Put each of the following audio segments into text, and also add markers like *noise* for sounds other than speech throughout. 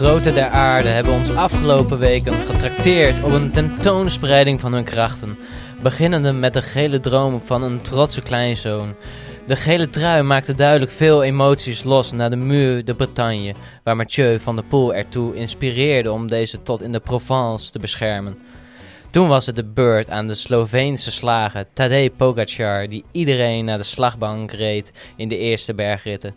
groten der aarde hebben ons afgelopen weken getrakteerd op een tentoonspreiding van hun krachten. Beginnende met de gele droom van een trotse kleinzoon. De gele trui maakte duidelijk veel emoties los naar de muur de Bretagne, waar Mathieu van der Poel ertoe inspireerde om deze tot in de Provence te beschermen. Toen was het de beurt aan de Sloveense slager Tadej Pogacar, die iedereen naar de slagbank reed in de eerste bergritten.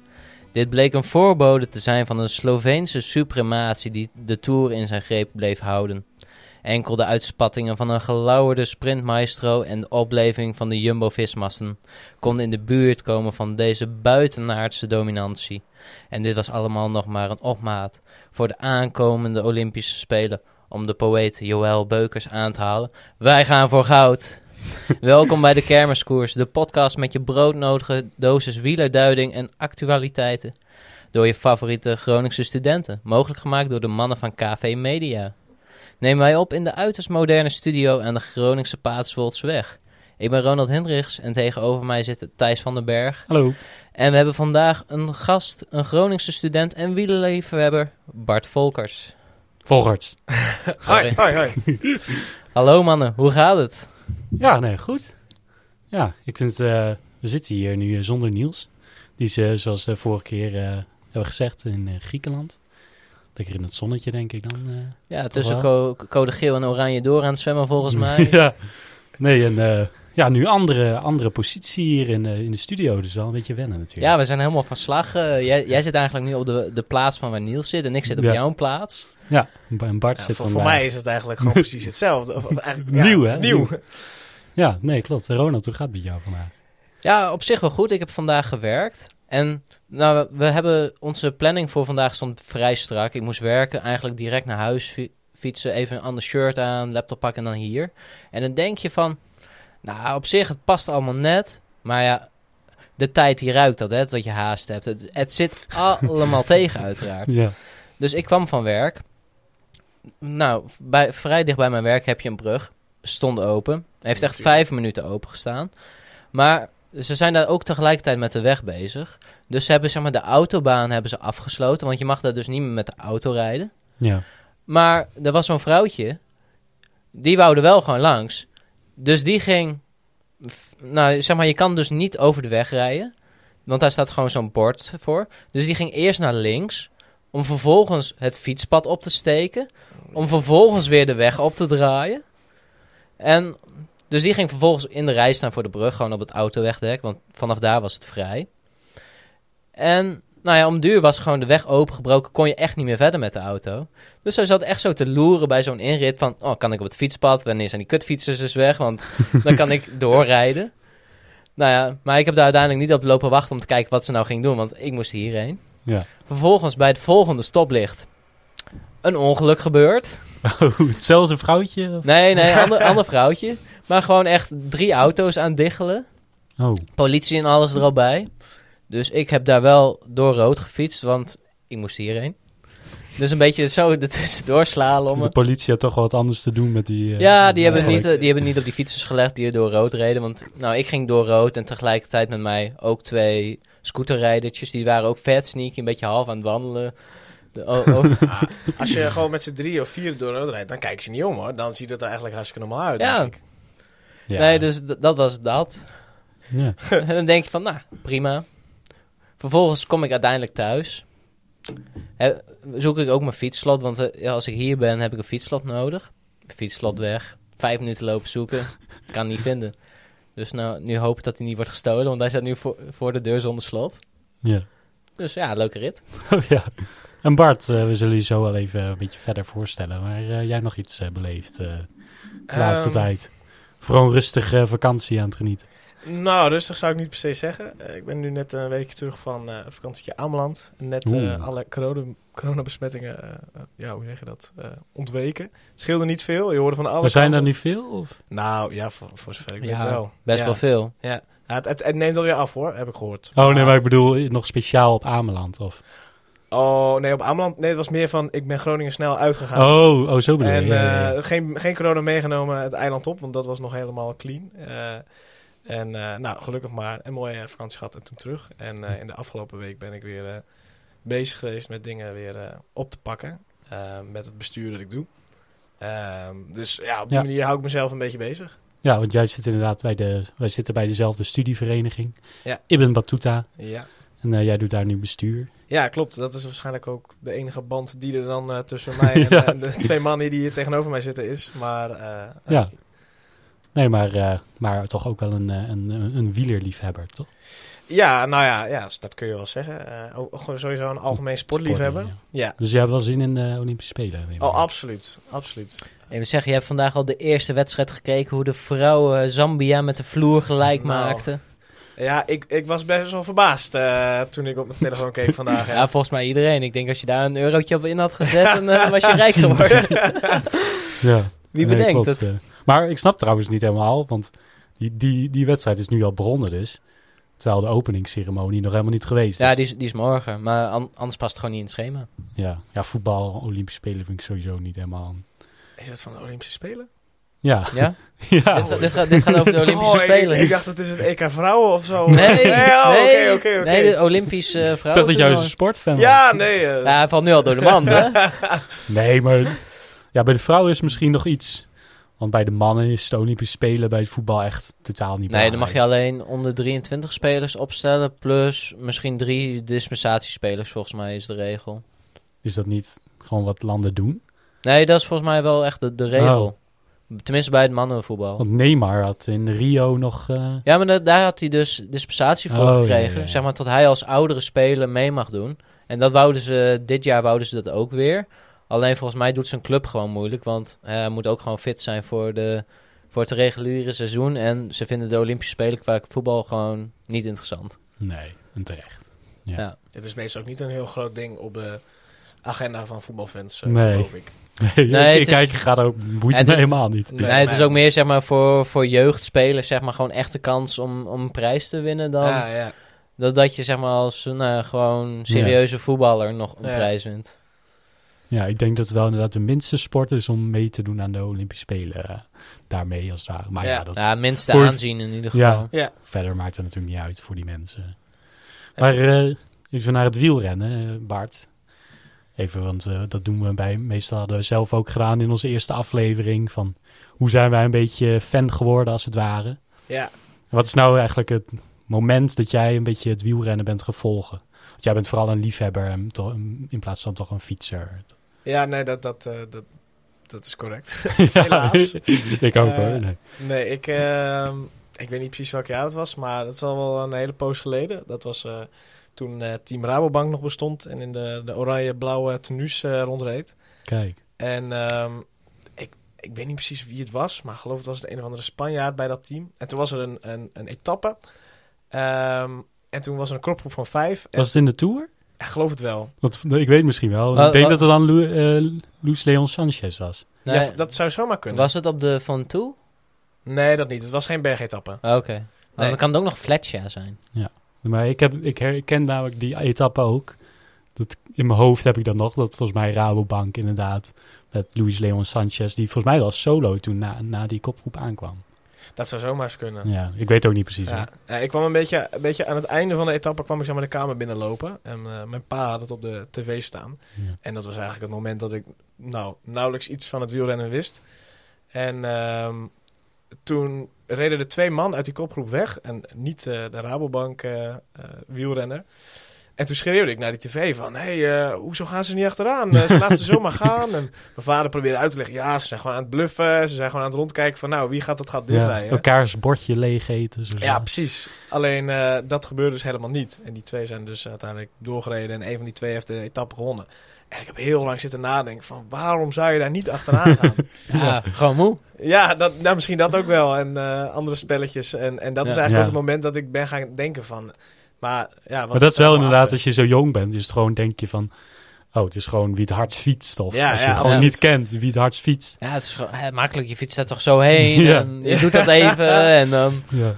Dit bleek een voorbode te zijn van een Sloveense suprematie die de Tour in zijn greep bleef houden. Enkel de uitspattingen van een gelauwerde sprintmaestro en de opleving van de Jumbo-Vismassen konden in de buurt komen van deze buitenaardse dominantie. En dit was allemaal nog maar een opmaat voor de aankomende Olympische Spelen om de poëet Joël Beukers aan te halen. Wij gaan voor goud! *laughs* Welkom bij de Kermiskoers, de podcast met je broodnodige dosis wielerduiding en actualiteiten. Door je favoriete Groningse studenten, mogelijk gemaakt door de mannen van KV Media. Neem wij op in de uiterst moderne studio aan de Groningse Paatswoldsweg. Ik ben Ronald Hendricks en tegenover mij zit Thijs van den Berg. Hallo. En we hebben vandaag een gast, een Groningse student en wielerliefhebber, Bart Volkers. Volgerts. *laughs* Sorry. Hoi, hoi. Hallo mannen, hoe gaat het? Ja, nee, goed. Ja, ik vind, eh, we zitten hier nu eh, zonder Niels. Die is, eh, zoals de vorige keer hebben gezegd, in Griekenland. Lekker in het zonnetje, denk ik dan. Ja, tussen co- code geel en oranje door aan het zwemmen volgens *laughs* mij. ja. Nee, en ja, nu andere, andere positie hier in, in de studio. Dus wel een beetje wennen natuurlijk. Ja, we zijn helemaal van slag. Jij, jij zit eigenlijk nu op de, de plaats van waar Niels zit en ik zit op Ja. jouw plaats. Ja, en Bart Ja, zit voor, voor mij is het eigenlijk gewoon *laughs* precies hetzelfde. Of, of eigenlijk, ja, Nieuw, hè? Nieuw. Ja, nee, klopt. Ronald, hoe gaat het met jou vandaag? Ja, op zich wel goed. Ik heb vandaag gewerkt. En nou, we hebben onze planning voor vandaag stond vrij strak. Ik moest werken, eigenlijk direct naar huis fi- fietsen, even een ander shirt aan, laptop pakken en dan hier. En dan denk je van, nou, op zich, het past allemaal net. Maar ja, de tijd die ruikt dat, hè, dat je haast hebt. Het, het zit *laughs* allemaal tegen, uiteraard. Ja. Dus ik kwam van werk. Nou, bij, vrij dicht bij mijn werk heb je een brug. Stond open. Heeft echt vijf minuten open gestaan. Maar ze zijn daar ook tegelijkertijd met de weg bezig. Dus ze hebben zeg maar de autobaan hebben ze afgesloten. Want je mag daar dus niet meer met de auto rijden. Ja. Maar er was zo'n vrouwtje. Die wou er wel gewoon langs. Dus die ging. Nou, zeg maar, je kan dus niet over de weg rijden. Want daar staat gewoon zo'n bord voor. Dus die ging eerst naar links. Om vervolgens het fietspad op te steken. Om vervolgens weer de weg op te draaien. En. Dus die ging vervolgens in de rij staan voor de brug. Gewoon op het autowegdek. Want vanaf daar was het vrij. En. Nou ja, om duur was gewoon de weg opengebroken. Kon je echt niet meer verder met de auto. Dus hij zat echt zo te loeren bij zo'n inrit van... Oh, kan ik op het fietspad? Wanneer zijn die kutfietsers dus weg? Want *laughs* dan kan ik doorrijden. Nou ja, maar ik heb daar uiteindelijk niet op lopen wachten om te kijken wat ze nou ging doen. Want ik moest hierheen. Ja. Vervolgens bij het volgende stoplicht... Een ongeluk gebeurd. *laughs* Oh, hetzelfde vrouwtje? of? Nee, nee, *laughs* ander, ander vrouwtje. Maar gewoon echt drie auto's aan het diggelen. Oh, Politie en alles er al bij. Dus ik heb daar wel door rood gefietst, want ik moest hierheen. Dus een beetje zo *laughs* ertussendoor slalommen. de politie had toch wel wat anders te doen met die... eh, Ja, die hebben, niet, die hebben niet op die fietsers gelegd die er door rood reden. Want nou, ik ging door rood en tegelijkertijd met mij ook twee scooterrijdertjes. Die waren ook vet sneaky, een beetje half aan het wandelen. De, *laughs* oh, oh. Ah, als je gewoon met z'n drie of vier door rood rijdt, dan kijken ze niet om hoor. Dan ziet het er eigenlijk hartstikke normaal uit. Ja. denk ik. Ja. Nee, dus d- dat was dat. Ja. *laughs* en dan denk je van, nou, prima. Vervolgens kom ik uiteindelijk thuis. Zoek ik ook mijn fietsslot, want eh, ja, als ik hier ben heb ik een fietsslot nodig. Fietsslot weg. Vijf minuten lopen zoeken. *laughs* kan niet vinden. Dus nou, nu hoop ik dat hij niet wordt gestolen, want hij staat nu voor, voor de deur zonder slot. ja. Dus ja, leuke rit. Oh, ja. En Bart, eh, we zullen je zo wel even een beetje verder voorstellen. Maar eh, jij hebt nog iets eh, beleefd eh, de laatste Ehm, tijd. Vooral een rustige vakantie aan het genieten. Nou, rustig zou ik niet per se zeggen. Ik ben nu net een weekje terug van eh, een vakantietje Ameland. Net eh, alle corona, coronabesmettingen, ja, hoe zeg je dat, eh, ontweken. Het scheelde niet veel. Je hoorde van alle Maar zijn er nu veel? Of? Nou, ja, voor, voor zover ik weet wel. Best Ja. wel veel. Ja, het, het, het neemt alweer af hoor, heb ik gehoord. Oh nee, maar ik bedoel nog speciaal op Ameland. Of? Oh, nee, op Ameland. Nee, het was meer van, ik ben Groningen snel uitgegaan. Oh, oh, zo bedoel je. En Ja, ja, ja. eh, geen, geen corona meegenomen het eiland op, want dat was nog helemaal clean. Eh, en eh, nou, gelukkig maar een mooie vakantie gehad en toen terug. En in de afgelopen week ben ik weer bezig geweest met dingen weer op te pakken. met het bestuur dat ik doe. Ehm, dus ja, op die manier hou ik mezelf een beetje bezig. Ja, want jij zit inderdaad bij de... Wij zitten bij dezelfde studievereniging. Ja. Ibn Battuta. Ja. En eh, jij doet daar nu bestuur. ja, klopt. Dat is waarschijnlijk ook de enige band die er dan eh, tussen mij *laughs* en, Ja. eh, de twee mannen die hier tegenover mij zitten is. Maar eh, Ja. Nee, maar, eh, maar toch ook wel een, een, een, wielerliefhebber, toch? ja, nou ja, ja, dat kun je wel zeggen. Eh, ook gewoon sowieso een algemeen sportliefhebber. Sporten, Ja. Dus jij hebt wel zin in de Olympische Spelen? Oh, absoluut. Absoluut. Even zeggen, je hebt vandaag al de eerste wedstrijd gekeken hoe de vrouwen Zambia met de vloer gelijk Nou. maakten. Ja, ik, ik was best wel verbaasd eh, toen ik op mijn telefoon keek *laughs* vandaag. Ja, volgens mij iedereen. Ik denk als je daar een eurotje op in had gezet, dan eh, was je *laughs* rijk geworden. Ja. Wie Nee, bedenkt het? eh. maar ik snap trouwens niet helemaal, want die, die, die wedstrijd is nu al begonnen dus. Terwijl de openingsceremonie nog helemaal niet geweest is. Ja, die is, die is morgen. Maar an- anders past het gewoon niet in het schema. ja. ja, voetbal, Olympische Spelen vind ik sowieso niet helemaal... Is het van de Olympische Spelen? Ja, Ja? *laughs* ja. Dit, gaat- dit, gaat, dit gaat over de Olympische Oh, ik- Spelen. Ik, dacht het is het EK vrouwen of zo. nee, oh, nee, oké, oké, oké. nee, de Olympische uh, ik vrouwen. dacht dat jij een sportfan was. Ja, nee. eh, Ja, hij valt nu al door de man, hè? *laughs* Nee, maar ja, bij de vrouwen is misschien nog iets. Want bij de mannen is de Olympische Spelen bij het voetbal echt totaal niet Nee, dan mag belangrijk. je alleen onder 23 spelers opstellen. Plus misschien drie dispensatiespelers, volgens mij is de regel. Is dat niet gewoon wat landen doen? Nee, dat is volgens mij wel echt de, de regel. Tenminste bij het mannenvoetbal. Want Neymar had in Rio nog... eh, Ja, maar da- daar had hij dus dispensatie voor Oh, gekregen. ja, ja. Zeg maar tot hij als oudere speler mee mag doen. En dat wouden ze, dit jaar wouden ze dat ook weer. Alleen volgens mij doet zijn club gewoon moeilijk. Want eh, hij moet ook gewoon fit zijn voor, de, voor het reguliere seizoen. En ze vinden de Olympische Spelen qua voetbal gewoon niet interessant. nee, en terecht. Ja. Ja. Het is meestal ook niet een heel groot ding op de agenda van voetbalfans, eh, Nee. geloof ik. Nee, *laughs* Nee, ik het is- kijk, ik ga er ook boeit me helemaal niet. Nee, Nee, het is ook meer zeg maar voor, voor jeugdspelers zeg maar gewoon echt de kans om, om een prijs te winnen dan Ja, ja. dat, dat je zeg maar als een eh, gewoon serieuze voetballer nog een Ja. prijs wint. Ja, ik denk dat het wel inderdaad de minste sport is om mee te doen aan de Olympische Spelen. eh, daarmee als daar. Maar ja, Ja. dat Ja, minste Voor- aanzien in ieder geval. Ja. verder maakt het natuurlijk niet uit voor die mensen. Maar eh, even naar het wielrennen, eh, Bart. Even, want eh, dat doen we bij, meestal hadden we zelf ook gedaan in onze eerste aflevering. Van hoe zijn wij een beetje fan geworden als het ware. ja. En wat is nou eigenlijk het moment dat jij een beetje het wielrennen bent gevolgen? Want jij bent vooral een liefhebber en toch, in plaats van toch een fietser. Ja, nee, dat, dat, eh, dat, dat is correct. *laughs* *laughs* Helaas. *laughs* ik ook Eh, hoor. Nee. nee, ik, ehm, ik weet niet precies welk jaar het was, maar dat is al wel een hele poos geleden. Dat was eh, toen eh, Team Rabobank nog bestond en in de, de oranje-blauwe tenues eh, rondreed. Kijk, En ehm, ik, ik weet niet precies wie het was, maar geloof het was de een of andere Spanjaard bij dat team. En toen was er een, een, een etappe. Ehm, en toen was er een kopgroep van vijf. Was het in de Tour? ik geloof het wel. Ik weet misschien wel. Ik denk dat het dan Lu, eh, Luis Leon Sanchez was. Nee, Ja, dat zou zomaar kunnen. was het op de Van Toe? Nee, dat niet. Het was geen bergetappe. Ah, Oké. Maar Nee. Dan kan het ook nog Fletcher zijn. Maar ik, heb, ik herken namelijk die etappe ook. Dat, in mijn hoofd heb ik dat nog. Dat volgens mij Rabobank inderdaad. Met Luis Leon Sanchez. Die volgens mij wel solo toen na, na die kopgroep aankwam. Dat zou zomaar eens kunnen. Ja, ik weet ook niet precies. Ja, ik kwam een beetje, een beetje aan het einde van de etappe kwam ik zeg maar de kamer binnenlopen. En eh, mijn pa had het op de tv staan. Ja. En dat was eigenlijk het moment dat ik nou, nauwelijks iets van het wielrennen wist. En ehm, toen reden er twee man uit die kopgroep weg. En niet eh, de Rabobank eh, eh, wielrenner. En toen schreeuwde ik naar die tv van... Hé, hey, hoezo gaan ze niet achteraan? Ze laten ze zomaar *laughs* gaan. En mijn vader probeerde uit te leggen... Ja, ze zijn gewoon aan het bluffen. Ze zijn gewoon aan het rondkijken van... Nou, wie gaat dat gat Ja, dichtrijden? elkaars bordje leeg eten. Zo Ja, precies. Alleen dat gebeurde dus helemaal niet. En die twee zijn dus uiteindelijk doorgereden. En een van die twee heeft de etappe gewonnen. En ik heb heel lang zitten nadenken van... Waarom zou je daar niet achteraan gaan? *laughs* Ja, gewoon moe. ja, dat, nou, misschien dat ook wel. En eh, andere spelletjes. En, en dat is eigenlijk Ja. ook het moment dat ik ben gaan denken van... Maar, ja, wat Maar dat is wel inderdaad, achter? als je zo jong bent, is het gewoon denk je van... Oh, het is gewoon wie het hardst fietst. Of Ja, als je ja, het gewoon niet kent, wie het hardst fietst. Ja, het is gewoon hè, makkelijk. Je fietst er toch zo heen. *laughs* Ja. En je doet dat *laughs* even en dan... Ja.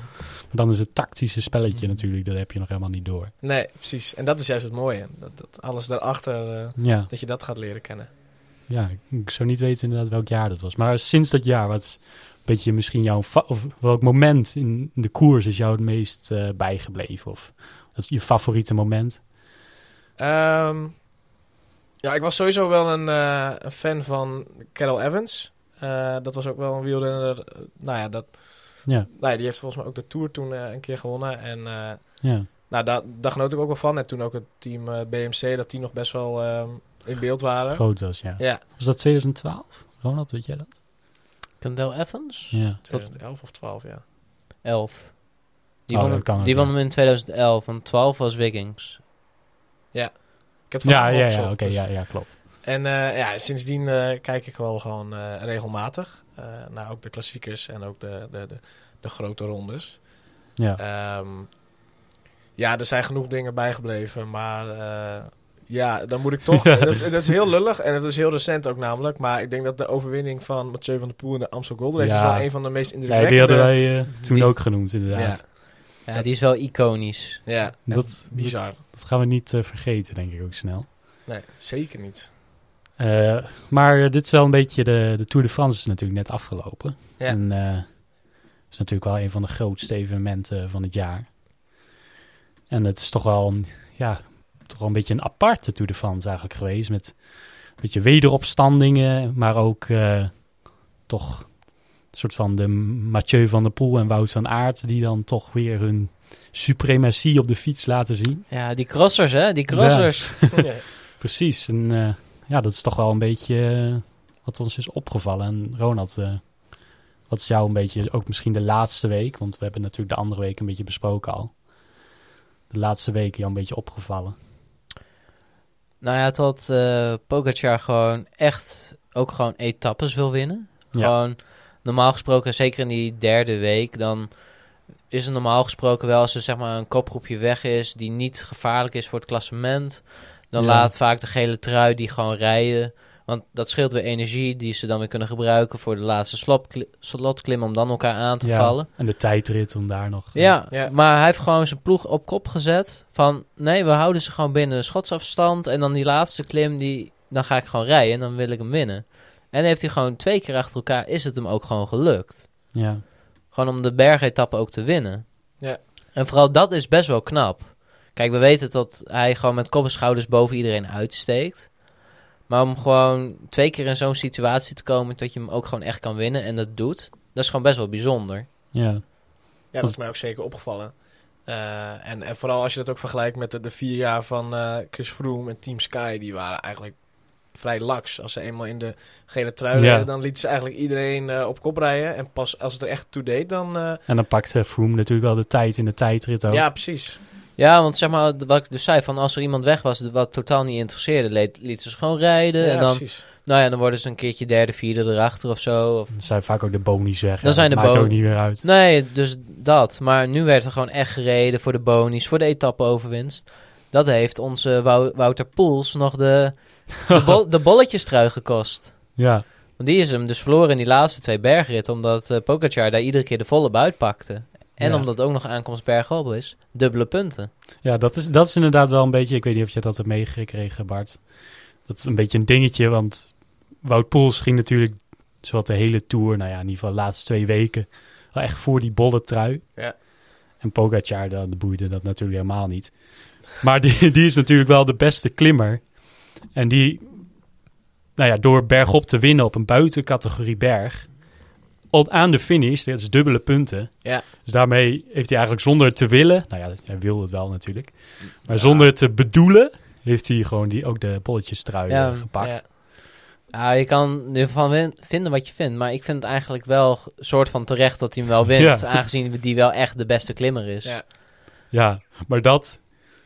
Dan is het tactische spelletje natuurlijk, dat heb je nog helemaal niet door. Nee, precies. En dat is juist het mooie. Dat, dat alles daarachter, eh, Ja, dat je dat gaat leren kennen. ja, ik zou niet weten inderdaad welk jaar dat was. Maar sinds dat jaar, wat een beetje misschien jouw... Of welk moment in de koers is jou het meest eh, bijgebleven? Of dat is je favoriete moment? Ehm, Ja, ik was sowieso wel een, eh, een fan van Carol Evans. Dat was ook wel een wielrenner. nou ja, dat, Ja, nou ja, die heeft volgens mij ook de Tour toen eh, een keer gewonnen. En eh, ja. nou, daar, daar genoot ik ook wel van. En toen ook het team eh, BMC, dat die nog best wel ehm, in beeld waren. groot was, ja. Ja, Was dat 2012? Ronald, weet jij dat? Kendall Evans? Ja. 2011 of 12, ja. 11. Die, Oh, won, ook, die ja. won hem in 2011, want 12 was Vikings. Ik heb het Ja, ja, hem ja, oké, dus- ja, ja, klopt. En eh, ja, sindsdien eh, kijk ik wel gewoon eh, regelmatig. Eh naar ook de klassiekers en ook de, de, de, de grote rondes. Ja, Ehm, ja, er zijn genoeg dingen bijgebleven, maar eh, ja, dan moet ik toch... Ja. *laughs* dat, is, dat is heel lullig en het is heel recent ook namelijk. Maar ik denk dat de overwinning van Mathieu van der Poel in de Amstel Gold Race Ja. is wel een van de meest ja die indrukwekkende... hadden wij eh, toen Die- ook genoemd, inderdaad. Ja, die is wel iconisch. Ja, Dat- bizar. Dat gaan we niet eh, vergeten, denk ik ook snel. Nee, zeker niet. Eh, maar dit is wel een beetje de, de Tour de France is natuurlijk net afgelopen. Ja. En eh is natuurlijk wel een van de grootste evenementen van het jaar. En het is toch wel een, ja, toch wel een beetje een aparte Tour de France eigenlijk geweest. Met een beetje wederopstandingen, maar ook eh, toch een soort van de Mathieu van der Poel en Wout van Aert... die dan toch weer hun suprematie op de fiets laten zien. Ja, die crossers, hè? Die crossers. Ja. *laughs* Precies. En ja, dat is toch wel een beetje eh, wat ons is opgevallen. En Ronald, eh, wat is jou een beetje, ook misschien de laatste week, want we hebben natuurlijk de andere week een beetje besproken al. De laatste week jou een beetje opgevallen. Nou ja, tot eh Pogacar gewoon echt ook gewoon etappes wil winnen. Ja. Gewoon normaal gesproken, zeker in die derde week, dan is het normaal gesproken wel als er zeg maar een kopgroepje weg is die niet gevaarlijk is voor het klassement. Dan Ja. laat vaak de gele trui die gewoon rijden. Want dat scheelt weer energie die ze dan weer kunnen gebruiken voor de laatste slotkli- slotklim om dan elkaar aan te Ja, vallen. En de tijdrit om daar nog... Ja, Ja. maar hij heeft gewoon zijn ploeg op kop gezet. Van nee, we houden ze gewoon binnen de schotsafstand. En dan die laatste klim, die, dan ga ik gewoon rijden en dan wil ik hem winnen. En heeft hij gewoon twee keer achter elkaar, is het hem ook gewoon gelukt. ja. Gewoon om de bergetappe ook te winnen. Ja. En vooral dat is best wel knap. Kijk, we weten dat hij gewoon met kop en schouders boven iedereen uitsteekt. Maar om gewoon twee keer in zo'n situatie te komen dat je hem ook gewoon echt kan winnen en dat doet, dat is gewoon best wel bijzonder. ja. Ja, dat is mij ook zeker opgevallen. Eh, en, en vooral als je dat ook vergelijkt met de, de vier jaar van eh, Chris Froome en Team Sky, die waren eigenlijk vrij laks. Als ze eenmaal in de gele trui Ja. reden, dan lieten ze eigenlijk iedereen eh, op kop rijden. En pas als het er echt toe deed, dan... eh, En dan pakt eh, Froome natuurlijk wel de tijd in de tijdrit ook. ja, precies. Ja, want zeg maar, wat ik dus zei, van als er iemand weg was wat totaal niet interesseerde, liet- lieten ze gewoon rijden. Ja, en dan, precies. nou ja, dan worden ze een keertje derde, vierde erachter of zo. Of, Dan zijn vaak ook de bonies weg. Dan Ja, zijn de maakt ook niet meer uit. nee, dus dat. Maar nu werd er gewoon echt gereden voor de bonies, voor de etappe-overwinst. Dat heeft onze Wou- Wouter Poels nog de, de, bol, *laughs* de bolletjestrui gekost. Ja, Want die is hem dus verloren in die laatste twee bergritten, omdat Pogacar daar iedere keer de volle buit pakte. En Ja. omdat het ook nog aankomst bergop is, dubbele punten. Ja, dat is, dat is inderdaad wel een beetje... Ik weet niet of je dat hebt meegekregen, Bart. Dat is een beetje een dingetje, want Wout Poels ging natuurlijk... Zowat de hele Tour, nou ja, in ieder geval de laatste twee weken... wel echt voor die bolle trui. Ja. En Pogacar, dan boeide dat natuurlijk helemaal niet. Maar die, *laughs* die is natuurlijk wel de beste klimmer. En die, nou ja, door bergop te winnen op een buitencategorie berg... Op, aan de finish, dat is dubbele punten... Ja. Dus daarmee heeft hij eigenlijk zonder te willen, nou ja, hij wil het wel natuurlijk, maar Ja. zonder te bedoelen, heeft hij gewoon die, ook de bolletjestrui Ja, eh, gepakt. Ja. Ja, je kan ervan win- vinden wat je vindt, maar ik vind het eigenlijk wel soort van terecht dat hij hem wel *laughs* wint, Ja. aangezien die wel echt de beste klimmer is. Ja. Ja, maar dat,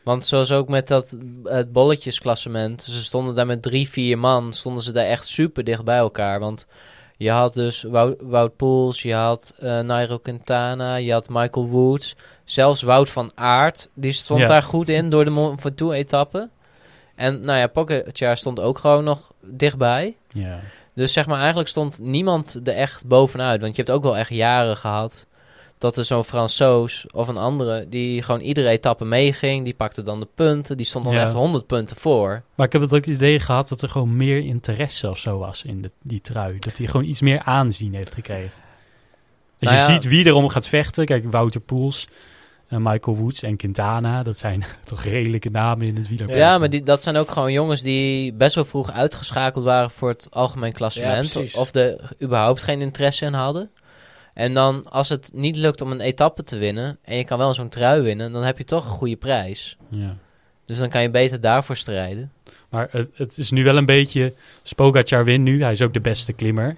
Want zoals ook met dat het bolletjesklassement, ze stonden daar met drie, vier man, stonden ze daar echt super dicht bij elkaar. Want je had dus Wout, Wout Poels, je had eh Nairo Quintana, je had Michael Woods, zelfs Wout van Aert, die stond Ja. daar goed in door de Mont Ventoux-etappe. En nou ja, Pogacar stond ook gewoon nog dichtbij. ja, Dus zeg maar, eigenlijk stond niemand er echt bovenuit. Want je hebt ook wel echt jaren gehad dat er zo'n Fransoos of een andere die gewoon iedere etappe meeging. Die pakte dan de punten. Die stond dan Ja. echt 100 punten voor. maar ik heb het ook het idee gehad dat er gewoon meer interesse of zo was in de, die trui. Dat hij gewoon iets meer aanzien heeft gekregen. Als Nou je ja. ziet wie erom gaat vechten, kijk, Wouter Poels, Eh, Michael Woods en Quintana, dat zijn *laughs* toch redelijke namen in het Ja, wielerpeloton. maar die, dat zijn ook gewoon jongens die best wel vroeg uitgeschakeld waren voor het algemeen klassement. of er überhaupt geen interesse in hadden. En dan, als het niet lukt om een etappe te winnen, en je kan wel zo'n trui winnen, dan heb je toch een goede prijs. Ja. Dus dan kan je beter daarvoor strijden. Maar het, het is nu wel een beetje... Spogacar wint nu, hij is ook de beste klimmer.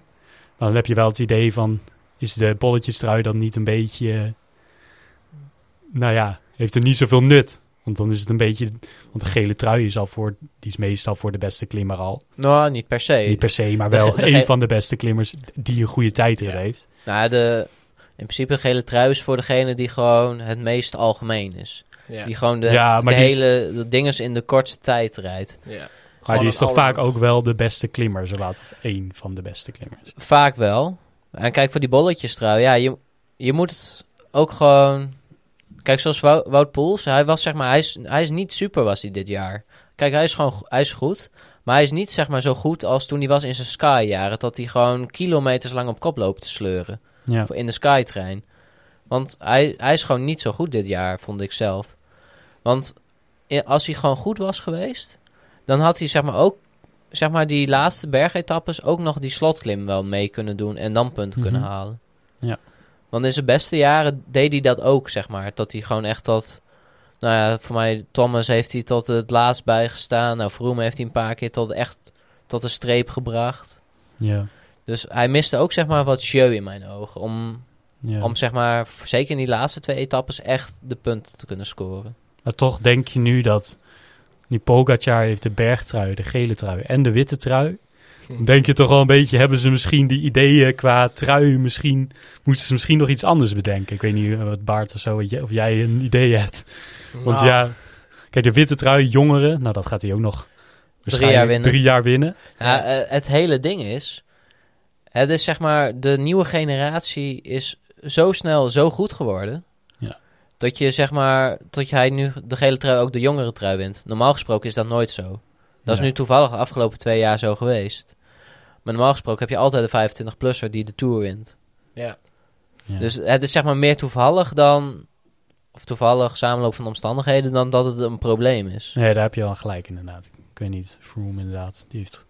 Maar dan heb je wel het idee van... Is de bolletjestrui dan niet een beetje... Nou ja, heeft er niet zoveel nut. Want dan is het een beetje... Want de gele trui is al voor... Die is meestal voor de beste klimmer al. Nou, niet per se. Niet per se, maar wel een van de beste klimmers die een goede tijdrit Ja. heeft. Nou, de, in principe gele trui is voor degene die gewoon het meest algemeen is. Ja. Die gewoon de, Ja, de die is- hele de dinges in de kortste tijd rijdt. ja. Maar die is toch vaak ook wel de beste klimmer, zowat. Of één van de beste klimmers. Vaak wel. En kijk, voor die bolletjes trouw, ja, je, je moet het ook gewoon... Kijk, zoals Wou- Wout Poels, hij was zeg maar, hij is, hij is niet super was hij dit jaar. Kijk, hij is gewoon, hij is goed. Maar hij is niet zeg maar zo goed als toen hij was in zijn Sky-jaren. Dat hij gewoon kilometers lang op kop loopt te sleuren. Ja, Voor in de Skytrain. Want hij, hij is gewoon niet zo goed dit jaar, vond ik zelf. Want als hij gewoon goed was geweest, dan had hij zeg maar ook zeg maar die laatste bergetappes ook nog die slotklim wel mee kunnen doen en dan punten Mhm. kunnen halen. Ja. Want in zijn beste jaren deed hij dat ook, zeg maar. Dat hij gewoon echt tot, nou ja, voor mij Thomas heeft hij tot het laatst bijgestaan. Nou, Vroom heeft hij een paar keer tot echt tot de streep gebracht. ja, Dus hij miste ook zeg maar wat jeu in mijn ogen om ja. om zeg maar, zeker in die laatste twee etappes, echt de punten te kunnen scoren. Maar toch denk je nu dat die Pogacar heeft de bergtrui, de gele trui en de witte trui. Dan denk je toch wel een beetje, hebben ze misschien die ideeën qua trui, misschien moeten ze misschien nog iets anders bedenken. Ik weet niet eh, wat Bart of zo, jij- of jij een idee hebt. Want Nou, ja, kijk, de witte trui, jongeren, nou dat gaat hij ook nog waarschijnlijk jaar winnen. Drie jaar winnen. Eh, het hele ding is, het is zeg maar, de nieuwe generatie is zo snel zo goed geworden. Ja. Dat je zeg maar, tot hij nu de gele trui ook de jongere trui wint. Normaal gesproken is dat nooit zo. Dat is nu toevallig de afgelopen twee jaar zo geweest. Maar normaal gesproken heb je altijd de 25-plusser die de Tour wint. Ja. Ja. Dus het is zeg maar meer toevallig dan, of toevallig samenloop van omstandigheden, dan dat het een probleem is. Nee, daar heb je wel gelijk inderdaad. Ik weet niet, Froome inderdaad, die heeft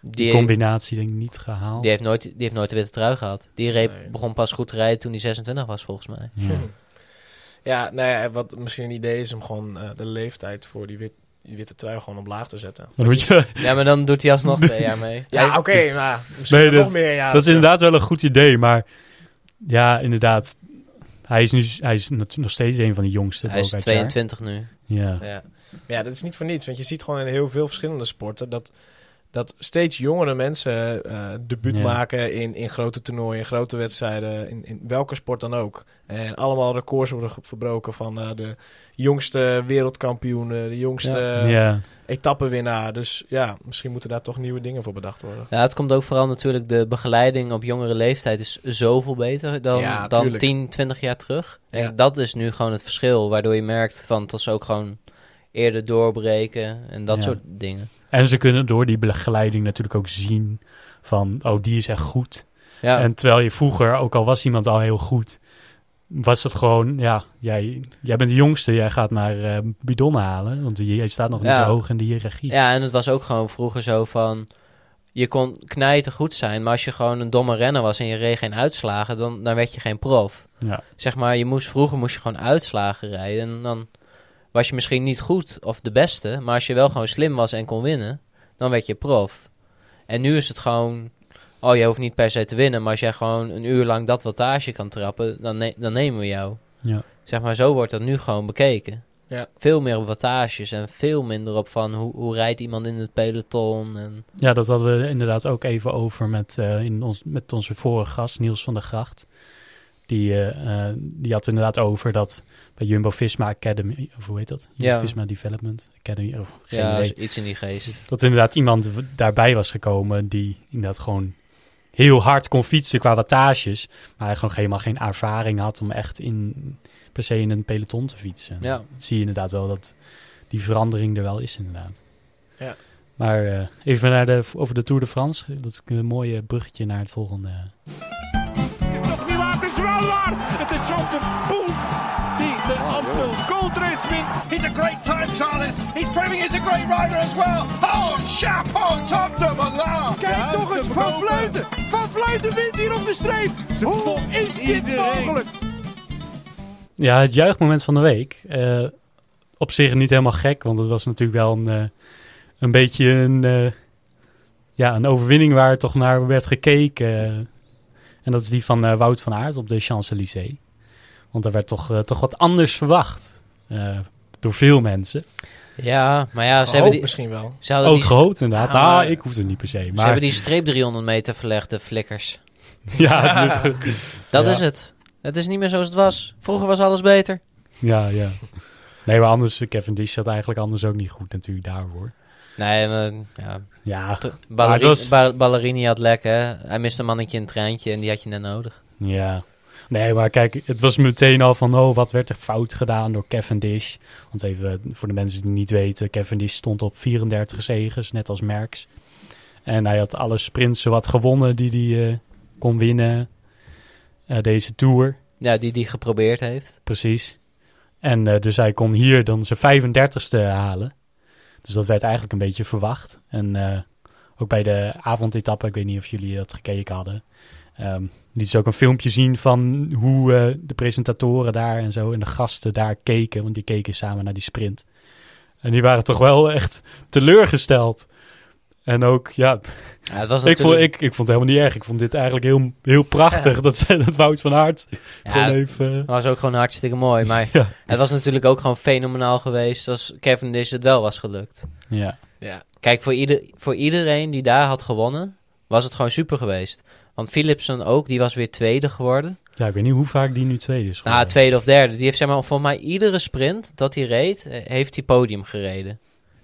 die Die, combinatie denk ik niet gehaald. die, heeft nooit, die heeft nooit de witte trui gehad. Die reep, Nee. begon pas goed te rijden toen hij 26 was, volgens mij. Ja. *laughs* Ja, nou ja, wat misschien een idee is om gewoon eh, de leeftijd voor die, wit, die witte trui gewoon op laag te zetten. Je, *laughs* Ja, maar dan doet hij alsnog twee jaar mee. Ja, oké, maar misschien Nee, nog dat- meer jaren dat is inderdaad wel een goed idee, maar ja, inderdaad. Hij is, nu, hij is nog steeds een van de jongste. Hij is Pogacar. 22 nu. Ja. Ja. Maar ja, dat is niet voor niets. Want je ziet gewoon in heel veel verschillende sporten dat, dat steeds jongere mensen eh debuut Ja. maken in, in grote toernooien, grote wedstrijden, in, in welke sport dan ook. En allemaal records worden verbroken van eh, de jongste wereldkampioenen, de jongste Ja. eh, ja. etappenwinnaar. Dus ja, misschien moeten daar toch nieuwe dingen voor bedacht worden. Ja, het komt ook vooral natuurlijk, de begeleiding op jongere leeftijd is zoveel beter dan, Ja, dan tuurlijk. 10, 20 jaar terug. En dat is nu gewoon het verschil, waardoor je merkt van dat ze ook gewoon eerder doorbreken en dat Ja. soort dingen. En ze kunnen door die begeleiding natuurlijk ook zien van, oh, die is echt goed. Ja, En terwijl je vroeger, ook al was iemand al heel goed, was het gewoon, ja, jij, jij bent de jongste, jij gaat maar eh bidon halen. Want jij staat nog niet Ja. zo hoog in de hiërarchie. ja, en het was ook gewoon vroeger zo van... Je kon knijten goed zijn, maar als je gewoon een domme renner was en je reed geen uitslagen, dan, dan werd je geen prof. Ja. Zeg maar, je moest, vroeger moest je gewoon uitslagen rijden en dan was je misschien niet goed of de beste, maar als je wel gewoon slim was en kon winnen, dan werd je prof. En nu is het gewoon, oh je hoeft niet per se te winnen, maar als jij gewoon een uur lang dat wattage kan trappen, dan, ne- dan nemen we jou. Ja. Zeg maar, zo wordt dat nu gewoon bekeken. Ja. Veel meer op wattages en veel minder op van hoe, hoe rijdt iemand in het peloton. En, Ja, dat hadden we inderdaad ook even over met, eh, in ons, met onze vorige gast, Niels van der Gracht. Die, eh, eh, die had inderdaad over dat bij Jumbo-Visma Academy, of hoe heet dat? Ja. Jumbo-Visma Development Academy, of geen ja, idee. iets in die geest. Dat inderdaad iemand daarbij was gekomen die inderdaad gewoon heel hard kon fietsen qua wattages. Maar hij gewoon helemaal geen ervaring had om echt in, per se in een peloton te fietsen. Ja. Dat zie je inderdaad wel dat die verandering er wel is inderdaad. Ja. Maar eh, even naar de, over de Tour de France. Dat is een mooie bruggetje naar het volgende. Waar. Het is Van der Poel die de Amstel Gold Race wint. He's a great time, Charles. He's proving he's a great rider as well. Oh, chapeau, top de Moulin. Kijk toch eens, Van Vleuten. Van Vleuten wint hier op de streep. Hoe is dit mogelijk? Ja, het juichmoment van de week. Eh, op zich niet helemaal gek, want het was natuurlijk wel een, eh, een beetje een, eh, ja, een overwinning waar toch naar werd gekeken. En dat is die van Wout van Aert op de Champs-Élysées. Want er werd toch, toch wat anders verwacht door veel mensen. Ja, maar ja, ze Gehoopt hebben die, misschien wel. ze hadden Ook die, gehoopt inderdaad. Ah, nou, maar- ik hoef het niet per se. ze Maar hebben die streep 300 meter verlegd, de flikkers. *laughs* ja, *laughs* Dat Ja. is het. Het is niet meer zoals het was. Vroeger was alles beter. ja, ja. Nee, maar anders, Kevin Dish zat eigenlijk anders ook niet goed natuurlijk daarvoor. Nee, maar, ja. Ja, het was- Ba- Ballerini had lek, hè. Hij miste een mannetje in een treintje en die had je net nodig. Ja. Nee, maar kijk, het was meteen al van, oh, wat werd er fout gedaan door Cavendish? Want even eh, voor de mensen die het niet weten, Cavendish stond op 34 zegens, net als Merckx. En hij had alle sprints zowat gewonnen die hij eh, kon winnen eh, deze Tour, Ja, die die geprobeerd heeft. precies. En dus hij kon hier dan zijn 35ste halen. Dus dat werd eigenlijk een beetje verwacht. En eh, ook bij de avondetappe, ik weet niet of jullie dat gekeken hadden. Ehm liet ze ook een filmpje zien van hoe eh, de presentatoren daar en zo en de gasten daar keken. Want die keken samen naar die sprint. En die waren toch wel echt teleurgesteld. En ook, ja, Ja, het was ik vond, natuurlijk... ik, ik vond het helemaal niet erg. Ik vond dit eigenlijk heel, heel prachtig. Dat, ze- dat Wout van Aert Ja, gewoon even... Het was ook gewoon hartstikke mooi. Maar *laughs* Ja. het was natuurlijk ook gewoon fenomenaal geweest als Cavendish het wel was gelukt. Ja, Ja. Kijk, voor, ieder, voor iedereen die daar had gewonnen, was het gewoon super geweest. Want Philipsen ook, die was weer tweede geworden. ja, ik weet niet hoe vaak die nu tweede is Nou, geworden. tweede of derde. Die heeft zeg maar voor mij iedere sprint dat hij reed, eh, heeft hij podium gereden.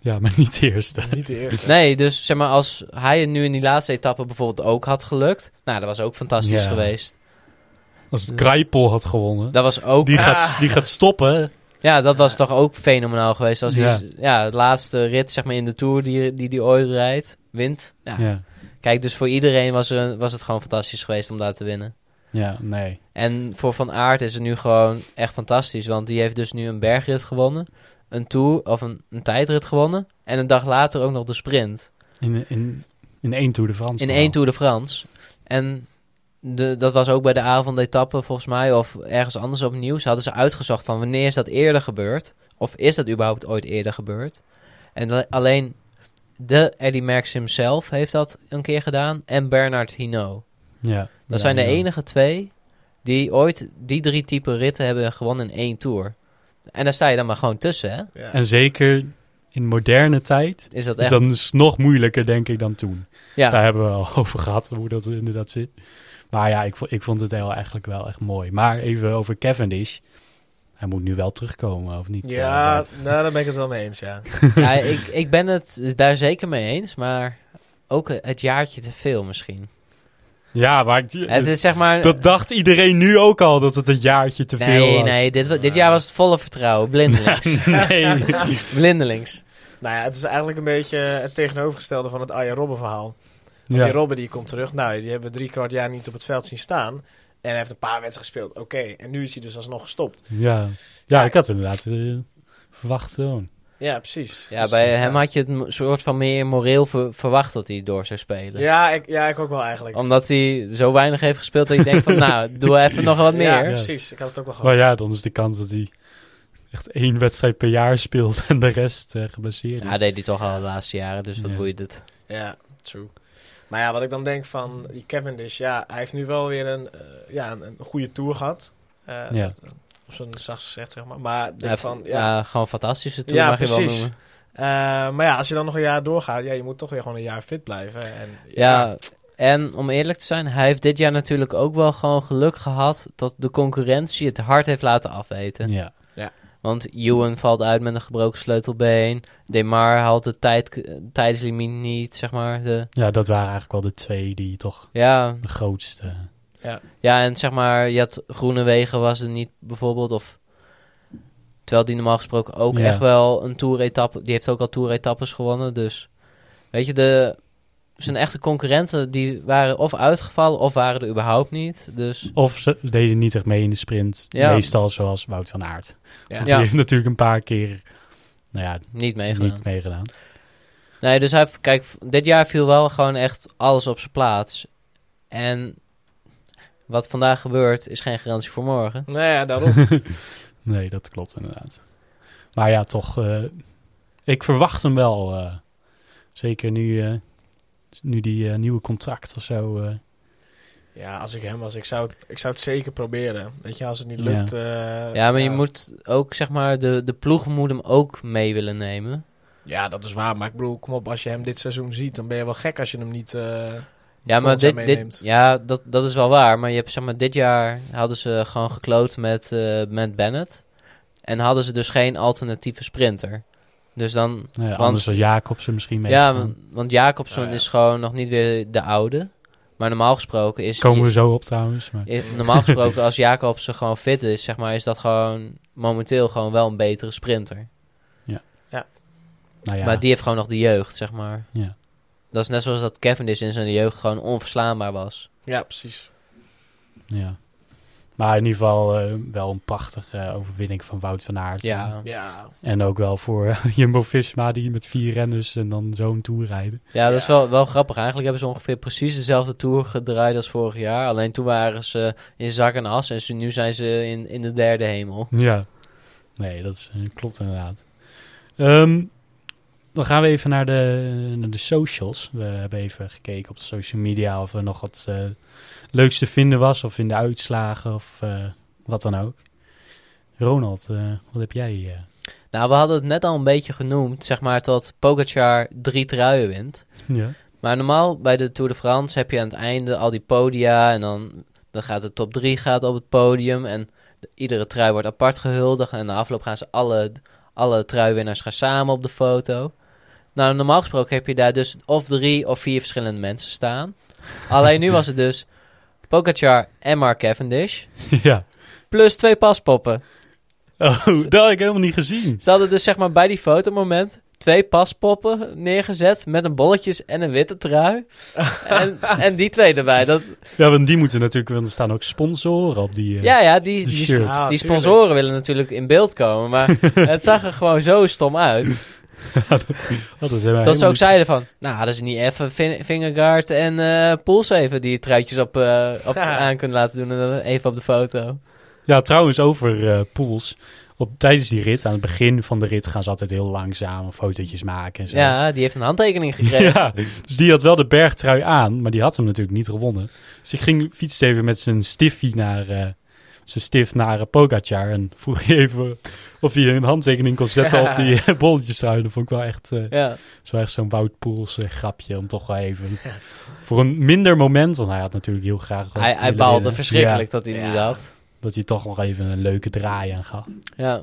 Ja, maar niet de eerste. *laughs* Niet de eerste. Nee, dus zeg maar als hij het nu in die laatste etappe bijvoorbeeld ook had gelukt. Nou, dat was ook fantastisch Ja. geweest. Als het Greipel had gewonnen. Dat was ook... Die, gaat, die gaat stoppen. Ja, dat was toch ook fenomenaal geweest. Als hij Ja. de laatste rit zeg maar, in de Tour die die, die ooit rijdt, wint. Ja. Ja. Kijk, dus voor iedereen was, er, een- was het gewoon fantastisch geweest om daar te winnen. ja, nee. En voor Van Aert is het nu gewoon echt fantastisch. Want die heeft dus nu een bergrit gewonnen. Een Tour, of een, een tijdrit gewonnen. En een dag later ook nog de sprint. In, in, in één Tour de France. In één Tour de France. En de, dat was ook bij de avondetappe volgens mij. Of ergens anders op nieuws. Hadden ze uitgezocht van wanneer is dat eerder gebeurd. Of is dat überhaupt ooit eerder gebeurd. En le- alleen de Eddy Merckx himself heeft dat een keer gedaan. En Bernard Hinault. Ja. Dat Ja, zijn de ja. enige twee die ooit die drie type ritten hebben gewonnen in één tour. En daar sta je dan maar gewoon tussen, hè? Ja. En zeker in moderne tijd Is dat is echt... dat dus nog moeilijker, denk ik, dan toen. ja. Daar hebben we al *laughs* over gehad, hoe dat inderdaad zit. Maar ja, ik, vo- ik vond het heel, eigenlijk wel echt mooi. Maar even over Cavendish. Hij moet nu wel terugkomen, of niet? Ja, eh, nou, daar ben ik het wel mee eens, ja. *laughs* ja, ik, ik ben het daar zeker mee eens, maar ook het jaartje te veel misschien. Ja maar ik- Het is zeg maar... dat dacht iedereen nu ook al, dat het een jaartje te veel nee, was. nee, dit, dit jaar was het volle vertrouwen. Blindelings. *laughs* nee. *laughs* Blindelings. Nou ja, het is eigenlijk een beetje het tegenovergestelde van het Arjen Robben verhaal. Want Ja. die Robben die komt terug. Nou, die hebben we drie kwart jaar niet op het veld zien staan. En hij heeft een paar wedstrijden gespeeld. Oké, en nu is hij dus alsnog gestopt. Ja. ja, ik had inderdaad eh, verwacht gewoon. Ja, precies. Ja, Dus, bij hem had je het soort van meer moreel ver- verwacht dat hij door zou spelen. Ja ik, ja, ik ook wel eigenlijk. Omdat hij zo weinig heeft gespeeld dat je denkt van, nou, doe even nog wat *laughs* Ja, meer. precies. Ik had het ook wel Maar gehad. ja, dan is de kans dat hij echt één wedstrijd per jaar speelt en de rest eh geblesseerd is. Ja, deed hij toch al de laatste jaren, dus wat Ja. boeit het. Ja, true. Maar ja, wat ik dan denk van die Cavendish, ja, hij heeft nu wel weer een, eh, ja, een, een goede tour gehad. Eh, Ja. Eh, Op zo'n zachtst gezegd, zeg maar. Maar denk heeft- van, ja. ja, gewoon fantastische tour Ja, mag je wel precies. noemen. Eh, maar ja, als je dan nog een jaar doorgaat, ja, je moet toch weer gewoon een jaar fit blijven. En, Ja, en om eerlijk te zijn, hij heeft dit jaar natuurlijk ook wel gewoon geluk gehad dat de concurrentie het hard heeft laten afweten. Ja. Want Ewan valt uit met een gebroken sleutelbeen. Demar haalt de tijd, tijdslimiet niet, zeg maar. De, ja, dat waren eigenlijk wel de twee die toch ja, de grootste... ja, en zeg maar, je had Groenewegen was er niet bijvoorbeeld. Of, terwijl die normaal gesproken ook Ja. echt wel een tour-etappe... Die heeft ook al tour-etappes gewonnen, dus... Weet je, de, zijn echte concurrenten, die waren of uitgevallen of waren er überhaupt niet. Dus Of ze deden niet echt mee in de sprint. Ja. Meestal zoals Wout van Aert. Ja. Ja. Die heeft natuurlijk een paar keer nou ja, niet meegedaan. niet meegedaan. Nee, dus hij, kijk, dit jaar viel wel gewoon echt alles op zijn plaats. En wat vandaag gebeurt, is geen garantie voor morgen. Nou ja, daarom. *laughs* Nee, dat klopt inderdaad. Maar ja, toch. eh, ik verwacht hem wel. eh, zeker nu, eh, nu die eh, nieuwe contract of zo. eh, ja, als ik hem was, ik zou, het- ik zou het zeker proberen. Weet je, als het niet Ja. lukt... eh, Ja, maar je moet ook, zeg maar, de, de ploeg moet hem ook mee willen nemen. Ja, dat is waar. Maar ik bedoel, kom op, als je hem dit seizoen ziet, dan ben je wel gek als je hem niet... Ja, maar dit, ja dat, dat is wel waar. Maar je hebt, zeg maar, dit jaar hadden ze gewoon gekloot met, eh met Bennett. En hadden ze dus geen alternatieve sprinter. Dus dan, nou ja, Want- anders had Jacobsen misschien mee. ja, want, want Jacobsen Oh, ja. is gewoon nog niet weer de oude. Maar normaal gesproken is... Komen we zo op trouwens. Maar, Normaal gesproken, als Jacobsen gewoon fit is, zeg maar, is dat gewoon momenteel gewoon wel een betere sprinter. nou ja, Maar die heeft gewoon nog de jeugd, zeg maar. Ja. Dat is net zoals dat Cavendish in zijn jeugd gewoon onverslaanbaar was. Ja, precies. ja. Maar in ieder geval eh, wel een prachtige eh, overwinning van Wout van Aert. Ja, Ja, En ook wel voor eh, *laughs* Jumbo-Visma die met vier renners en dan zo'n tour rijden. ja dat is Ja. wel, wel grappig. Eigenlijk hebben ze ongeveer precies dezelfde tour gedraaid als vorig jaar. Alleen toen waren ze in zak en as en ze, nu zijn ze in, in de derde hemel. Ja. Nee, dat is, klopt inderdaad. Ehm, dan gaan we even naar de, naar de socials. We hebben even gekeken op de social media of er nog wat eh, leuks te vinden was. Of in de uitslagen of eh, wat dan ook. Ronald, eh, wat heb jij? Nou, we hadden het net al een beetje genoemd, zeg maar, dat Pogacar drie truien wint. ja. Maar normaal bij de Tour de France heb je aan het einde al die podia en dan, dan gaat de top 3 gaat op het podium en de- iedere trui wordt apart gehuldigd en na afloop gaan ze alle, alle truiwinnaars gaan samen op de foto. Nou, normaal gesproken heb je daar dus of drie of vier verschillende mensen staan. Alleen nu *laughs* was het dus Pogacar en Mark Cavendish *laughs* ja. plus twee paspoppen. Oh, *laughs* dat had ik helemaal niet gezien. Ze hadden dus zeg maar bij die fotomoment twee paspoppen neergezet met een bolletjes en een witte trui. en, en die twee erbij. Dat, Ja, want die moeten natuurlijk, want er staan ook sponsoren op die... eh, ja, ja, die, die die, shirts. Ah, die sponsoren willen natuurlijk in beeld komen. Maar het zag er gewoon zo stom uit. Dat is Dat ze ook zeiden van, nou hadden ze niet even Vingegaard en eh Poels even die truitjes op, eh, op Ja. aan kunnen laten doen en dan even op de foto. Ja, trouwens over eh pools. Op, tijdens die rit, aan het begin van de rit, gaan ze altijd heel langzaam fotootjes maken en zo. Ja, die heeft een handtekening gekregen. *laughs* Ja, dus die had wel de bergtrui aan, maar die had hem natuurlijk niet gewonnen. Dus ik ging fietste even met zijn stiffie naar, eh, zijn stift naar uh, Pogacar en vroeg *laughs* even of hij een handtekening kon zetten op die *laughs* eh, bolletjestrui. Dat vond ik wel echt, eh, Ja. zo echt zo'n Wout Poels eh, grapje om toch wel even voor een minder moment, want hij had natuurlijk heel graag dat Hij, hij baalde verschrikkelijk Ja, dat hij Ja. niet had. dat hij toch nog even een leuke draai aan gaf. Ja.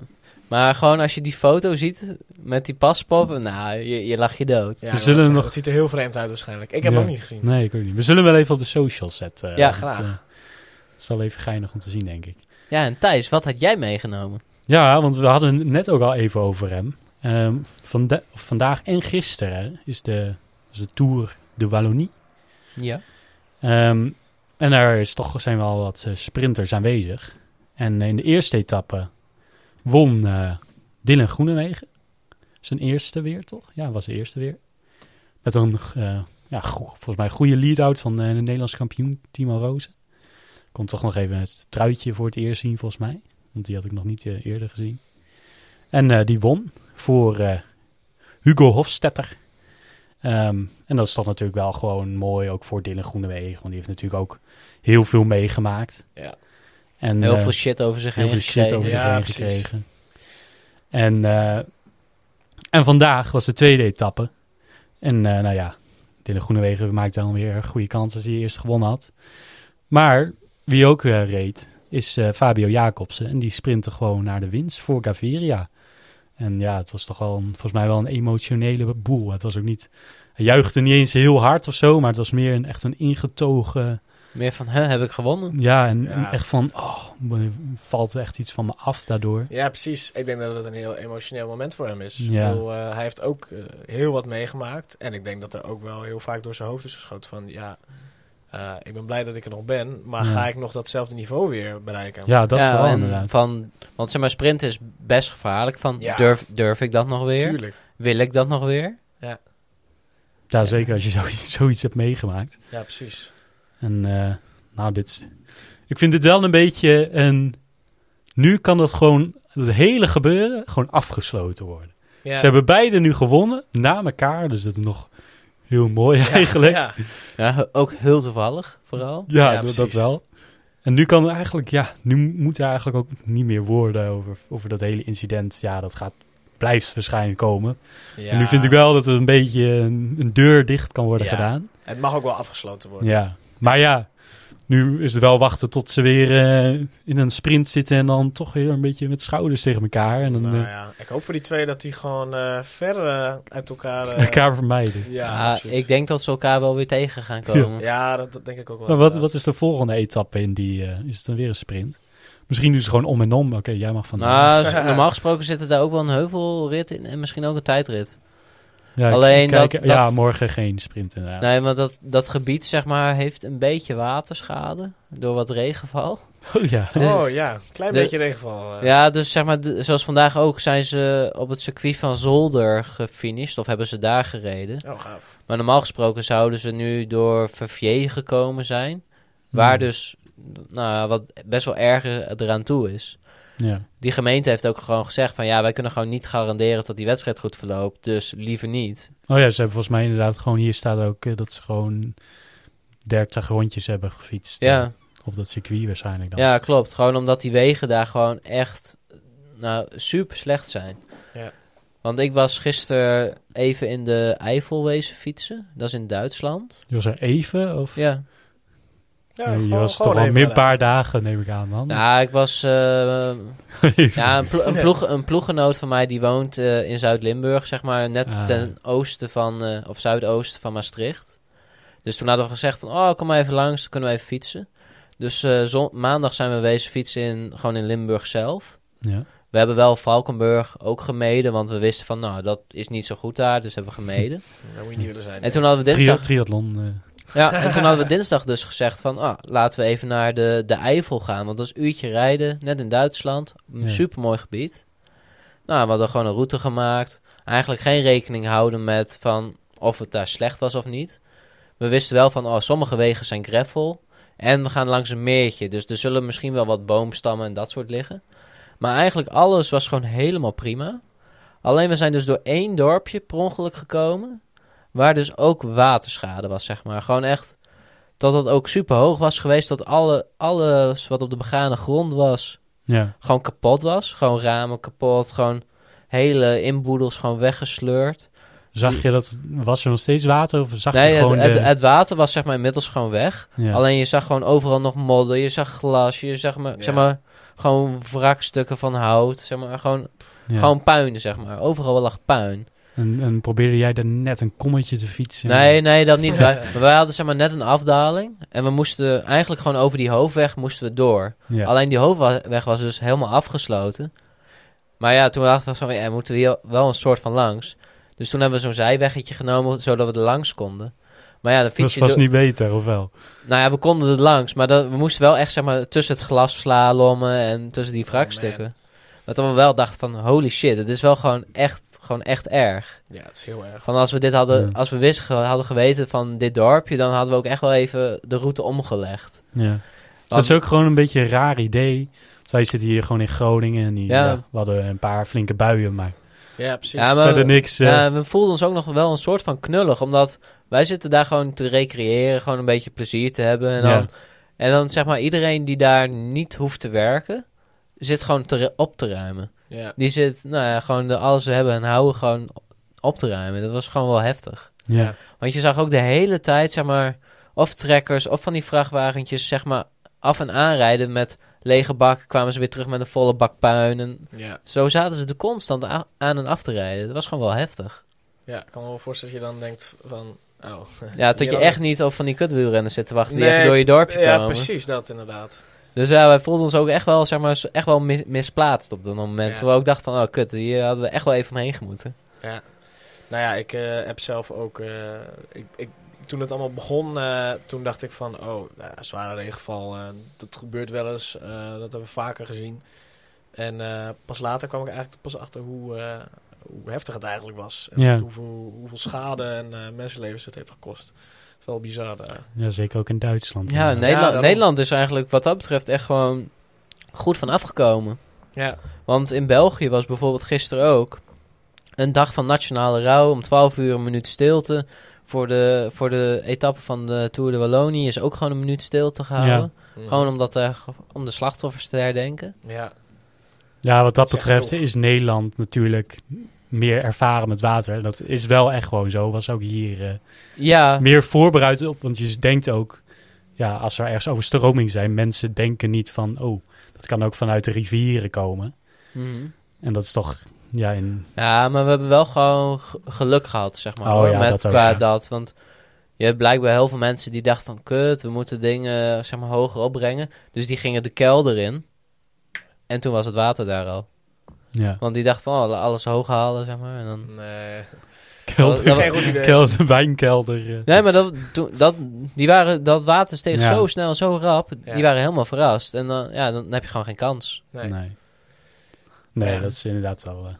Maar gewoon als je die foto ziet met die paspoppen, nou, je, je lacht je dood. Ja, We dat zullen zeggen, nog- Het ziet er heel vreemd uit waarschijnlijk. Ik heb Ja. hem ook niet gezien. Nee, ik ook niet. We zullen hem wel even op de socials zetten. Ja, want, graag. eh, is wel even geinig om te zien, denk ik. Ja, en Thijs, wat had jij meegenomen? Ja, want we hadden het net ook al even over hem. Vanda- of vandaag en gisteren is de, is de Tour de Wallonie. Ja. Ehm, en daar is toch, zijn wel wat eh, sprinters aanwezig. En in de eerste etappe won eh Dylan Groenewegen. Zijn eerste weer, toch? Ja, was de eerste weer. Met een, eh, ja, volgens mij goede lead-out van de Nederlandse kampioen Timo Rozen. Kon toch nog even het truitje voor het eerst zien, volgens mij. Want die had ik nog niet eh, eerder gezien. En eh, die won voor eh, Hugo Hofstetter. Ehm, en dat is toch natuurlijk wel gewoon mooi, ook voor Dylan Groenewegen. Want die heeft natuurlijk ook heel veel meegemaakt. Ja. En, Heel veel shit over zich heel heen veel shit gekregen. over zich Ja, heen precies. gekregen. En, en vandaag was de tweede etappe. En nou ja, Dylan Groenewegen maakte dan weer goede kans als hij eerst gewonnen had. Maar wie ook eh, reed, is eh, Fabio Jacobsen. En die sprintte gewoon naar de winst voor Gaviria. En ja, het was toch wel een, volgens mij wel een emotionele boel. Het was ook niet, hij juichte niet eens heel hard of zo, maar het was meer een, echt een ingetogen Meer van, hè, heb ik gewonnen? Ja, en, Ja. en echt van, oh, valt echt iets van me af daardoor. Ja, precies. Ik denk dat het een heel emotioneel moment voor hem is. Ja. Ik bedoel, eh, hij heeft ook heel wat meegemaakt. En ik denk dat er ook wel heel vaak door zijn hoofd is geschoten van... Ja, eh, ik ben blij dat ik er nog ben. Maar Ja. ga ik nog datzelfde niveau weer bereiken? Ja, dat is ja, wel inderdaad. Van, want zeg maar, sprint is best gevaarlijk. Van, Ja. durf, durf ik dat nog weer? Tuurlijk. Wil ik dat nog weer? Ja, zeker als je zoiets, *laughs* zoiets hebt meegemaakt. Ja, precies. En eh, nou, dit is... Ik vind dit wel een beetje een... Nu kan dat gewoon, het hele gebeuren, gewoon afgesloten worden. Ja. Ze hebben beide nu gewonnen, na elkaar. Dus dat is nog heel mooi Ja, eigenlijk. Ja, ook heel toevallig, vooral. Ja, Ja, dat- wel. En nu kan er eigenlijk, ja, nu moet er eigenlijk ook niet meer woorden over, over dat hele incident. Ja, dat gaat, blijft waarschijnlijk komen. ja. En nu vind ik wel dat er een beetje een, een deur dicht kan worden Ja. gedaan. Het mag ook wel afgesloten worden. Ja, maar ja, nu is het wel wachten tot ze weer eh, in een sprint zitten en dan toch weer een beetje met schouders tegen elkaar. En dan Nou eh, ja, ik hoop voor die twee dat die gewoon eh, ver uit elkaar... eh, elkaar vermijden. Ja, Ja, absoluut. ik denk dat ze elkaar wel weer tegen gaan komen. Ja, dat, dat denk ik ook wel. Maar wat, wat is de volgende etappe in die, eh, is het dan weer een sprint? Misschien doen ze gewoon om en om. Oké, jij mag vandaag. Nou, *laughs* normaal gesproken zit er daar ook wel een heuvelrit in en misschien ook een tijdrit. Ja, alleen dat- Ja, morgen geen sprint inderdaad. Nee, maar dat, dat gebied zeg maar heeft een beetje waterschade door wat regenval. *laughs* Oh ja. Oh ja, klein de- beetje regenval. eh. Ja, dus zeg maar, de- zoals vandaag ook zijn ze op het circuit van Zolder gefinished of hebben ze daar gereden. Oh, gaaf. Maar normaal gesproken zouden ze nu door Verviers gekomen zijn, waar Hmm. dus nou, wat best wel erger eraan toe is. Ja. Die gemeente heeft ook gewoon gezegd van ja, wij kunnen gewoon niet garanderen dat die wedstrijd goed verloopt, dus liever niet. Oh ja, ze hebben volgens mij inderdaad gewoon... Hier staat ook eh, dat ze gewoon 30 rondjes hebben gefietst. Ja. eh, Op dat circuit waarschijnlijk dan. Ja, klopt. Gewoon omdat die wegen daar gewoon echt nou, super slecht zijn. Ja. Want ik was gisteren even in de Eifel wezen fietsen. Dat is in Duitsland. Je was er even? Of? Ja. Ja, je gewoon- was gewoon toch al meer een paar dagen, neem ik aan dan. Nou, ik was... eh, *laughs* ja, een, plo- een, ploeg, een ploeggenoot van mij die woont eh, in Zuid-Limburg, zeg maar. Net Ah. ten oosten van... eh, of zuidoosten van Maastricht. Dus toen hadden we gezegd van... Oh, kom maar even langs, dan kunnen we even fietsen. Dus eh, maandag zijn we wezen fietsen in, gewoon in Limburg zelf. Ja. We hebben wel Valkenburg ook gemeden, want we wisten van, nou, dat is niet zo goed daar, dus hebben we gemeden. Dat *laughs* moet je niet willen zijn. en toen hadden we Trio, dinsdag, triathlon. Ja, en toen hadden we dinsdag dus gezegd van, ah, laten we even naar de, de Eifel gaan, want dat is een uurtje rijden, net in Duitsland, een Ja. supermooi gebied. Nou, we hadden gewoon een route gemaakt, eigenlijk geen rekening houden met van of het daar slecht was of niet. We wisten wel van, oh, sommige wegen zijn gravel en we gaan langs een meertje, dus er zullen misschien wel wat boomstammen en dat soort liggen. Maar eigenlijk alles was gewoon helemaal prima. Alleen we zijn dus door één dorpje per ongeluk gekomen. Waar dus ook waterschade was, zeg maar. Gewoon echt dat het ook super hoog was geweest. Dat alle, alles wat op de begane grond was, ja. gewoon kapot was. Gewoon ramen kapot. Gewoon hele inboedels gewoon weggesleurd. Zag je dat, was er nog steeds water of zag nee, je het, gewoon het, de... het water was zeg maar inmiddels gewoon weg. ja. Alleen je zag gewoon overal nog modder. Je zag glas. Je zag maar, Ja. zeg maar gewoon wrakstukken van hout. Zeg maar gewoon Ja. Gewoon puin, zeg maar. Overal lag puin. En, en probeerde jij daar net een kommetje te fietsen? Nee, nee, dat niet. *laughs* wij, maar wij hadden zeg maar net een afdaling. En we moesten eigenlijk gewoon over die hoofdweg moesten we door. Ja. Alleen die hoofdweg was dus helemaal afgesloten. Maar ja, toen dachten we van, ja, moeten we hier wel een soort van langs. Dus toen hebben we zo'n zijweggetje genomen, zodat we er langs konden. Maar ja, dan fiets dat was niet beter, of wel? Nou ja, we konden er langs. Maar dat, we moesten wel echt, zeg maar, tussen het glas slalommen en tussen die wrakstukken. dat we wel dachten van, holy shit, het is wel gewoon echt, gewoon echt erg. Ja, het is heel erg. Van als we dit hadden, Ja. als we wisten, hadden geweten van dit dorpje, dan hadden we ook echt wel even de route omgelegd. Ja. Dat is ook gewoon een beetje een raar idee. Want wij zitten hier gewoon in Groningen en die, Ja. ja, we hadden een paar flinke buien, maar Ja, precies. Ja, maar- verder niks. eh, Ja, we voelden ons ook nog wel een soort van knullig, omdat wij zitten daar gewoon te recreëren, gewoon een beetje plezier te hebben. En dan, Ja. en dan zeg maar, iedereen die daar niet hoeft te werken, zit gewoon te, op te ruimen. Ja. Die zit, nou ja, gewoon de, alles ze hebben en houden gewoon op te ruimen. Dat was gewoon wel heftig. ja. Want je zag ook de hele tijd, zeg maar, of trekkers of van die vrachtwagentjes, zeg maar, af en aanrijden met lege bak. Kwamen ze weer terug met een volle bak puin. En Ja. zo zaten ze er constant aan en af te rijden. Dat was gewoon wel heftig. ja, ik kan me wel voorstellen dat je dan denkt van... Oh. Ja, *laughs* tot je Ja, echt niet op van die kutwielrenners zit te wachten die echt door je dorpje Ja, komen. precies dat inderdaad. Dus ja, wij voelden ons ook echt wel, zeg maar, echt wel mis- misplaatst op dat moment. Ja. Terwijl ik dacht van, oh kut, hier hadden we echt wel even omheen gemoeten. Nou ja, ik eh, heb zelf ook... eh, ik, ik, toen het allemaal begon, eh, toen dacht ik van... Oh, nou ja, zware regenval, eh, dat gebeurt wel eens. eh, dat hebben we vaker gezien. En eh, pas later kwam ik eigenlijk pas achter hoe, eh, hoe heftig het eigenlijk was. En Ja. hoeveel, hoeveel schade en eh, mensenlevens het heeft gekost. Is wel bizar. eh. Ja, zeker ook in Duitsland. Ja, Nederland. Nederland is eigenlijk wat dat betreft echt gewoon goed van afgekomen. Ja, Want in België was bijvoorbeeld gisteren ook een dag van nationale rouw. Om 12 uur een minuut stilte. Voor de, voor de etappe van de Tour de Wallonie is ook gewoon een minuut stilte gehouden. Gewoon omdat, eh, om de slachtoffers te herdenken. Ja, Ja, wat dat betreft is Nederland natuurlijk meer ervaren met water. Dat is wel echt gewoon zo. Was ook hier eh, Ja, meer voorbereid op. Want je denkt ook, ja, als er ergens overstroming zijn, mensen denken niet van, oh, dat kan ook vanuit de rivieren komen. mhm. En dat is toch, ja, in, ja maar we hebben wel gewoon geluk gehad, zeg maar. Oh hoor, ja, met dat ook, qua ja. dat. Want je hebt blijkbaar heel veel mensen die dachten van... Kut, we moeten dingen zeg maar, hoger opbrengen. Dus die gingen de kelder in. En toen was het water daar al. Ja, Want die dachten van, oh, alles hoog halen, zeg maar. En dan... nee. kelder, Dat is geen goed idee. kelder, wijnkelder. eh. Nee, maar dat, toen, dat, die waren, dat water steeg Ja. zo snel, zo rap. Ja. Die waren helemaal verrast. En dan, ja, dan heb je gewoon geen kans. nee. Nee. Nee, Ja. dat is inderdaad wel eh,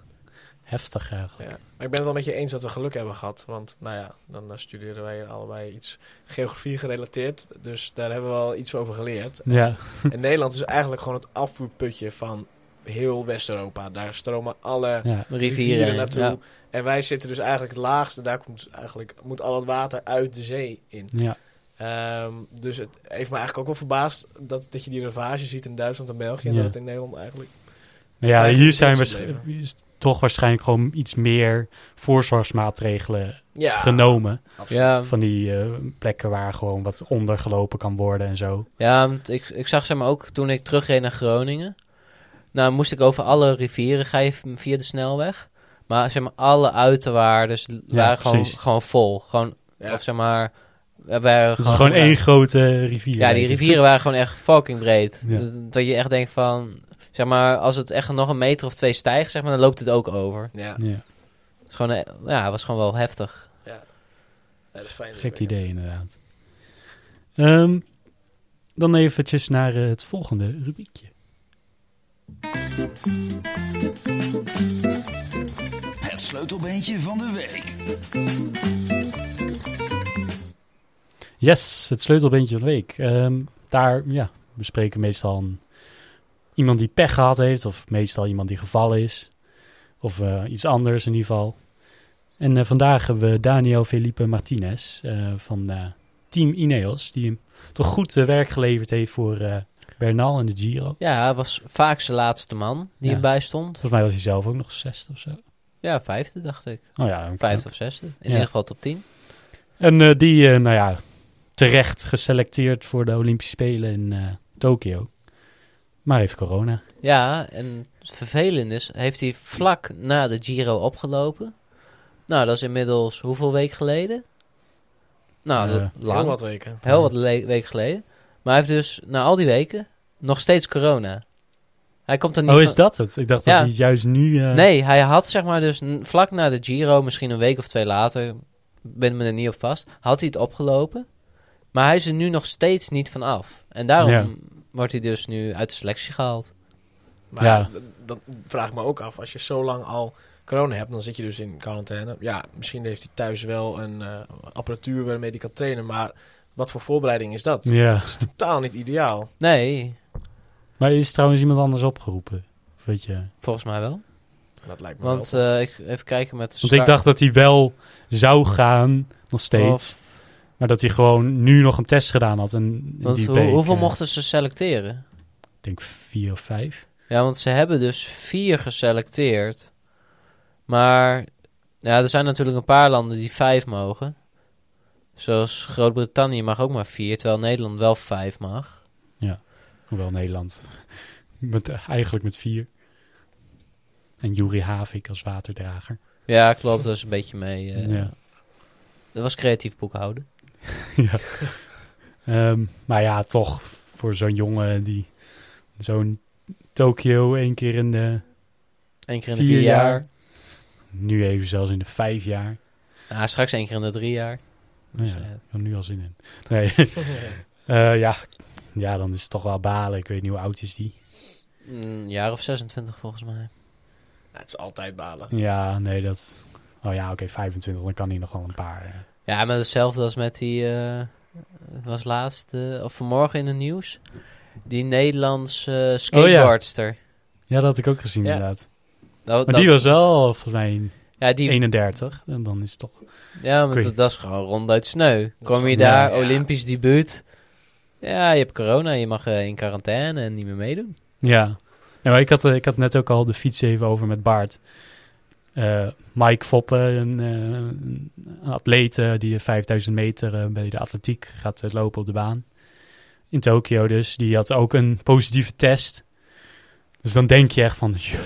heftig eigenlijk. Ja. Maar ik ben het wel met je eens dat we geluk hebben gehad. Want nou ja, dan studeren wij allebei iets geografie gerelateerd. Dus daar hebben we wel iets over geleerd. Ja, En Nederland is eigenlijk gewoon het afvoerputje van heel West-Europa. Daar stromen alle ja. Rivieren, rivieren naartoe. ja. En wij zitten dus eigenlijk het laagste. Daar komt eigenlijk, moet al het water uit de zee in. ja. Ehm, dus het heeft me eigenlijk ook wel verbaasd dat, dat je die ravage ziet in Duitsland en België. En Ja. dat het in Nederland eigenlijk... Ja, hier zijn we toch waarschijnlijk gewoon iets meer voorzorgsmaatregelen Ja, genomen. Ja, Van die eh, plekken waar gewoon wat ondergelopen kan worden en zo. ja want ik, ik zag zeg maar ook toen ik terugreed naar Groningen. Nou, moest ik over alle rivieren ga je via de snelweg. Maar zeg maar, alle uiterwaardes waren gewoon, gewoon vol. Gewoon, Ja. of zeg maar... we waren Het is gewoon één grote rivier. Ja, die rivieren waren gewoon echt fucking breed. Ja. Dat, dat je echt denkt van... Zeg maar, als het echt nog een meter of twee stijgt, zeg maar, dan loopt het ook over. Ja, Ja, Het, is gewoon, eh, ja, het was gewoon wel heftig. Ja, dat is fijn. gek idee inderdaad. Ehm, dan eventjes naar het volgende rubriekje. Het sleutelbeentje van de week. Yes, het sleutelbeentje van de week. Ehm, daar ja, we spreken meestal iemand die pech gehad heeft, of meestal iemand die gevallen is, of eh, iets anders in ieder geval. En eh, vandaag hebben we Daniel Felipe Martinez eh, van Team Ineos, die toch goed werk geleverd heeft voor Bernal en de Giro. Ja, hij was vaak zijn laatste man die Ja. erbij stond. Volgens mij was hij zelf ook nog zesde of zo. Ja, vijfde dacht ik. Oh ja, Vijfde of zesde. In Ja. ieder geval top 10. En eh, die, eh, nou ja, terecht geselecteerd voor de Olympische Spelen in eh Tokio. Maar heeft corona. Ja, en het vervelende is, heeft hij vlak na de Giro opgelopen. Nou, dat is inmiddels hoeveel weken geleden? Nou, lang. Heel wat weken. Heel wat le- weken geleden. Maar hij heeft dus na al die weken nog steeds corona. Hij komt er niet Oh, van- is dat het? Ik dacht Ja. dat hij juist nu... eh, Nee, hij had zeg maar dus vlak na de Giro, misschien een week of twee later, ben me er niet op vast, had hij het opgelopen. Maar hij is er nu nog steeds niet van af. En daarom Ja. wordt hij dus nu uit de selectie gehaald. Maar Ja. dat vraag ik me ook af. Als je zo lang al corona hebt, dan zit je dus in quarantaine. Ja, misschien heeft hij thuis wel een eh, apparatuur waarmee hij kan trainen. Maar wat voor voorbereiding is dat? Ja. Het is totaal niet ideaal. Nee, Maar is trouwens iemand anders opgeroepen? Of Weet je? volgens mij wel. Dat lijkt me Want wel. eh, ik even kijken met de Want ik dacht dat hij wel zou gaan, nog steeds. Of- Maar dat hij gewoon nu nog een test gedaan had. En want die hoe- week, hoeveel eh, mochten ze selecteren? Ik denk vier of vijf. Ja, want ze hebben dus vier geselecteerd. Maar ja, er zijn natuurlijk een paar landen die vijf mogen. Zoals Groot-Brittannië mag ook maar vier, terwijl Nederland wel vijf mag. Hoewel Nederland met, eigenlijk met vier. En Juri Havik als waterdrager. Ja, klopt, dat is een beetje mee. eh. Ja. Dat was creatief boekhouden. *laughs* ja. Ehm, maar ja, toch voor zo'n jongen die zo'n Tokio één keer in de Eén keer in de vier, vier jaar. jaar. Nu even zelfs in de vijf jaar. Ja, straks één keer in de drie jaar. Nou Dus, ja, eh, nu al zin in. Nee. *laughs* Eh, ja. Ja, dan is het toch wel balen. Ik weet niet hoe oud is die. Een jaar of 26 volgens mij. Ja, het is altijd balen. Ja, nee, dat... Oh ja, oké, 25. Dan kan hij nog wel een paar... eh. Ja, maar hetzelfde als met die... eh, was laatst, eh, of vanmorgen in het nieuws. Die Nederlandse skateboardster. Ja, dat had ik ook gezien Ja. inderdaad. Dat, Maar dat- die was wel volgens mij ja, die, 31. En dan is het toch... ja, maar dat, dat is gewoon ronduit sneu. Kom je daar, ja, ja. Olympisch debuut. Ja, je hebt corona, je mag eh, in quarantaine en niet meer meedoen. Ja. maar ik, had, eh, ik had net ook al de fiets even over met Bart. Eh, Mike Foppen, een, een atleet die 5000 meter bij de atletiek gaat lopen op de baan. In Tokio dus. Die had ook een positieve test. Dus dan denk je echt van... *laughs* "Joh,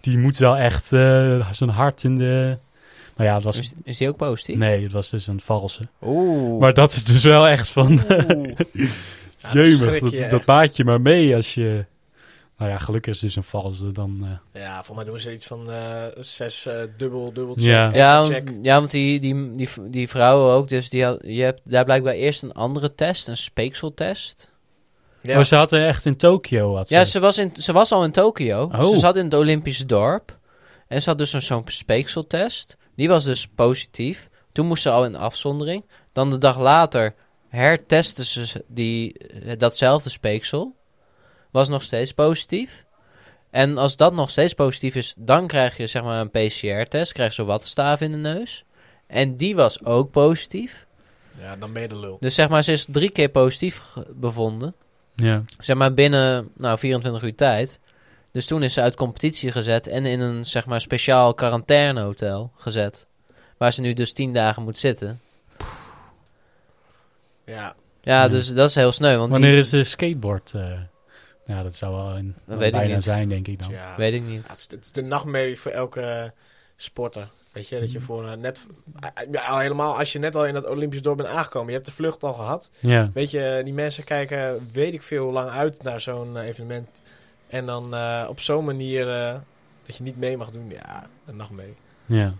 Die moet wel echt zijn hart in de... Maar ja, het was... Is, is die ook positief? Nee, het was dus een valse. Oeh. Maar dat is dus wel echt van... *laughs* Jemig, dat, je dat maak je maar mee als je... Nou ja, gelukkig is het dus een valse. Dan, eh, Ja, voor mij doen ze iets van eh, zes eh, dubbel, dubbel check. Ja. Want, check. ja, want die, die, die, die vrouwen ook, dus die had, je hebt daar blijkbaar eerst een andere test, een speekseltest. Ja. Maar ze hadden echt in Tokio. Had ze. Ja, ze was, in, ze was al in Tokio. Oh. Ze zat in het Olympische dorp. En ze had dus een- zo'n speekseltest. Die was dus positief. Toen moest ze al in afzondering. Dan de dag later hertesten ze die, eh, datzelfde speeksel. Was nog steeds positief. En als dat nog steeds positief is, dan krijg je zeg maar een PCR-test. Krijg je zo'n wattenstaaf in de neus. En die was ook positief. ja, dan ben je de lul. Dus zeg maar, ze is drie keer positief bevonden. Ja. Zeg maar binnen nou, 24 uur tijd. Dus toen is ze uit competitie gezet en in een zeg maar speciaal quarantainehotel gezet. Waar ze nu dus 10 dagen moet zitten. Ja, Ja, Ja. dus dat is heel sneu. Want Wanneer die, is de skateboard? eh, ja, dat zou wel een, Dat weet ik bijna niet. zijn, denk ik dan. ja. weet ik niet. Ja, het, is, het is de nachtmerrie voor elke sporter. Weet je, dat je voor eh, net... eh, Ja, al helemaal als je net al in dat Olympisch dorp bent aangekomen. Je hebt de vlucht al gehad. Ja. Weet je, die mensen kijken weet ik veel hoe lang uit naar zo'n evenement. En dan eh, op zo'n manier eh, dat je niet mee mag doen. Ja, een nachtmerrie. Ja.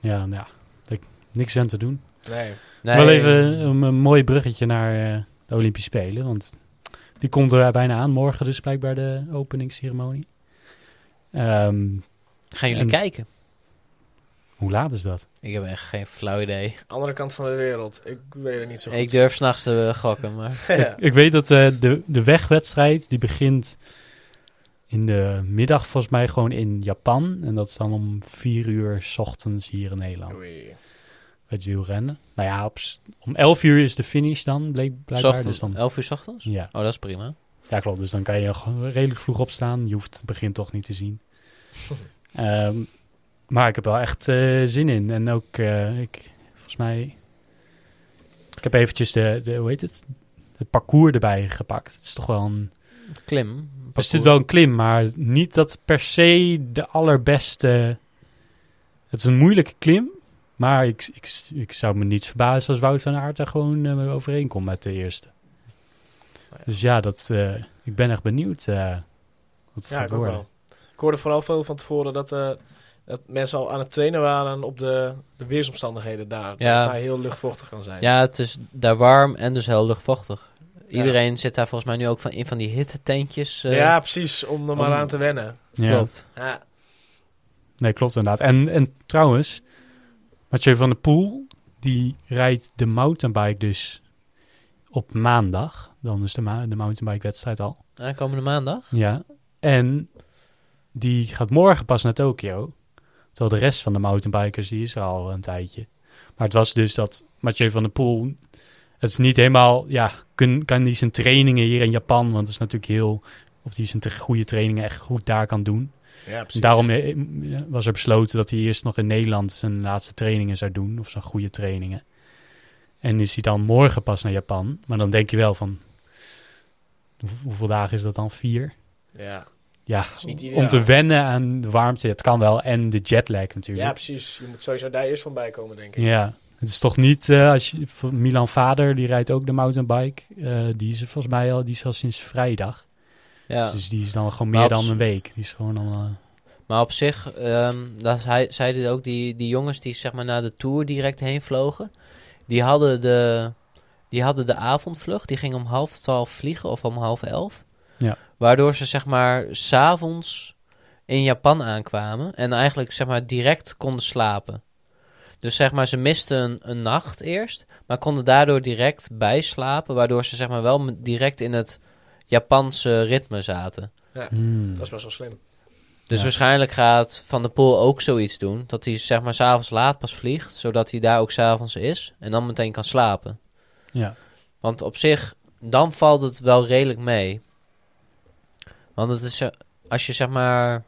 Ja, nou ja. Ik- Niks aan te doen. Nee. Nee, Wel even een, een mooi bruggetje naar eh, de Olympische Spelen. Want die komt er bijna aan. Morgen dus blijkbaar de openingsceremonie. Ehm, Gaan jullie en- kijken? Hoe laat is dat? Ik heb echt geen flauw idee. Andere kant van de wereld. Ik weet het niet zo goed. Ik durf s'nachts te gokken, maar... *laughs* ja. Ik weet dat eh, de, de wegwedstrijd die begint in de middag volgens mij gewoon in Japan. En dat is dan om vier uur 's ochtends hier in Nederland. Oei. Het wielrennen. Nou ja, op, om elf uur is de finish dan, bleek blijkbaar. Ochtends, Dus dan, 11 uur 's ochtends? ja. Oh, dat is prima. ja, klopt. Dus dan kan je nog redelijk vroeg opstaan. Je hoeft het begin toch niet te zien. *laughs* Ehm, maar ik heb wel echt eh, zin in. En ook, eh, ik, volgens mij... Ik heb eventjes de, de, hoe heet het? Het parcours erbij gepakt. Het is toch wel een... Klim. Er zit wel een klim, maar niet dat per se de allerbeste... Het is een moeilijke klim, maar ik, ik, ik zou me niet verbazen als Wout van Aert er gewoon eh, overeenkomt met de eerste. ja. Dus ja, dat, ik ben echt benieuwd eh, wat het Ja, gaat ik ook worden. wel. Ik hoorde vooral veel van tevoren dat, dat mensen al aan het trainen waren op de, de weersomstandigheden daar. Dat Ja. daar heel luchtvochtig kan zijn. Ja, het is daar warm en dus heel luchtvochtig. Iedereen zit daar volgens mij nu ook van in van die hittetentjes. eh, ja, precies. Om er maar om- aan te wennen. Ja. Klopt. Ja. Nee, klopt inderdaad. En, en trouwens, Mathieu van der Poel, die rijdt de mountainbike dus op maandag. Dan is de, ma de mountainbike wedstrijd al. Aankomende maandag. Ja, en die gaat morgen pas naar Tokio. Terwijl de rest van de mountainbikers, die is er al een tijdje. Maar het was dus dat Mathieu van der Poel... Het is niet helemaal... Ja, kun, kan die zijn trainingen hier in Japan... Want het is natuurlijk heel... Of die zijn goede trainingen echt goed daar kan doen. ja, precies. daarom eh, was er besloten dat hij eerst nog in Nederland zijn laatste trainingen zou doen. Of zijn goede trainingen. En is hij dan morgen pas naar Japan. Maar dan denk je wel van... hoe- Hoeveel dagen is dat dan? Vier? Ja. Ja, is niet ideaal. om te wennen aan de warmte, het kan wel. En de jetlag natuurlijk. ja, precies. Je moet sowieso daar eerst van bij komen, denk ik. Ja, Het is toch niet, eh, als je, Milan Vader, die rijdt ook de mountainbike. Eh, die is er volgens mij al, die is al sinds vrijdag. Ja. Dus die is dan gewoon meer dan een week. Die is gewoon al... eh, Maar op zich, ehm dat hij, zeiden ook die, die jongens die zeg maar naar de Tour direct heen vlogen. Die hadden de, die hadden de avondvlucht. Die gingen om half twaalf vliegen of om half elf. Ja. Waardoor ze zeg maar s'avonds in Japan aankwamen. En eigenlijk zeg maar direct konden slapen. Dus zeg maar ze misten een, een nacht eerst. Maar konden daardoor direct bijslapen. Waardoor ze zeg maar wel direct in het Japanse ritme zaten. hmm. Dat is best wel slim. Dus Ja. waarschijnlijk gaat Van der Poel ook zoiets doen. Dat hij zeg maar s'avonds laat pas vliegt. Zodat hij daar ook s'avonds is. En dan meteen kan slapen. Ja. Want op zich, dan valt het wel redelijk mee. Want het is, als je zeg maar...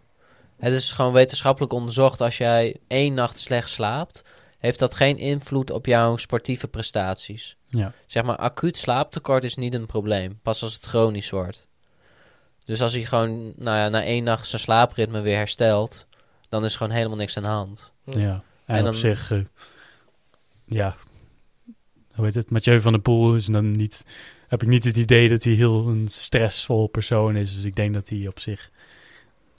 Het is gewoon wetenschappelijk onderzocht. Als jij één nacht slecht slaapt... Heeft dat geen invloed op jouw sportieve prestaties. Ja. Zeg maar, acuut slaaptekort is niet een probleem. Pas als het chronisch wordt. Dus als hij gewoon nou ja, na één nacht zijn slaapritme weer herstelt... Dan is gewoon helemaal niks aan de hand. Ja, en, En op dan- zich, eh, ja, hoe heet het? Mathieu van der Poel is dan niet, heb ik niet het idee dat hij heel een stressvol persoon is. Dus ik denk dat hij op zich,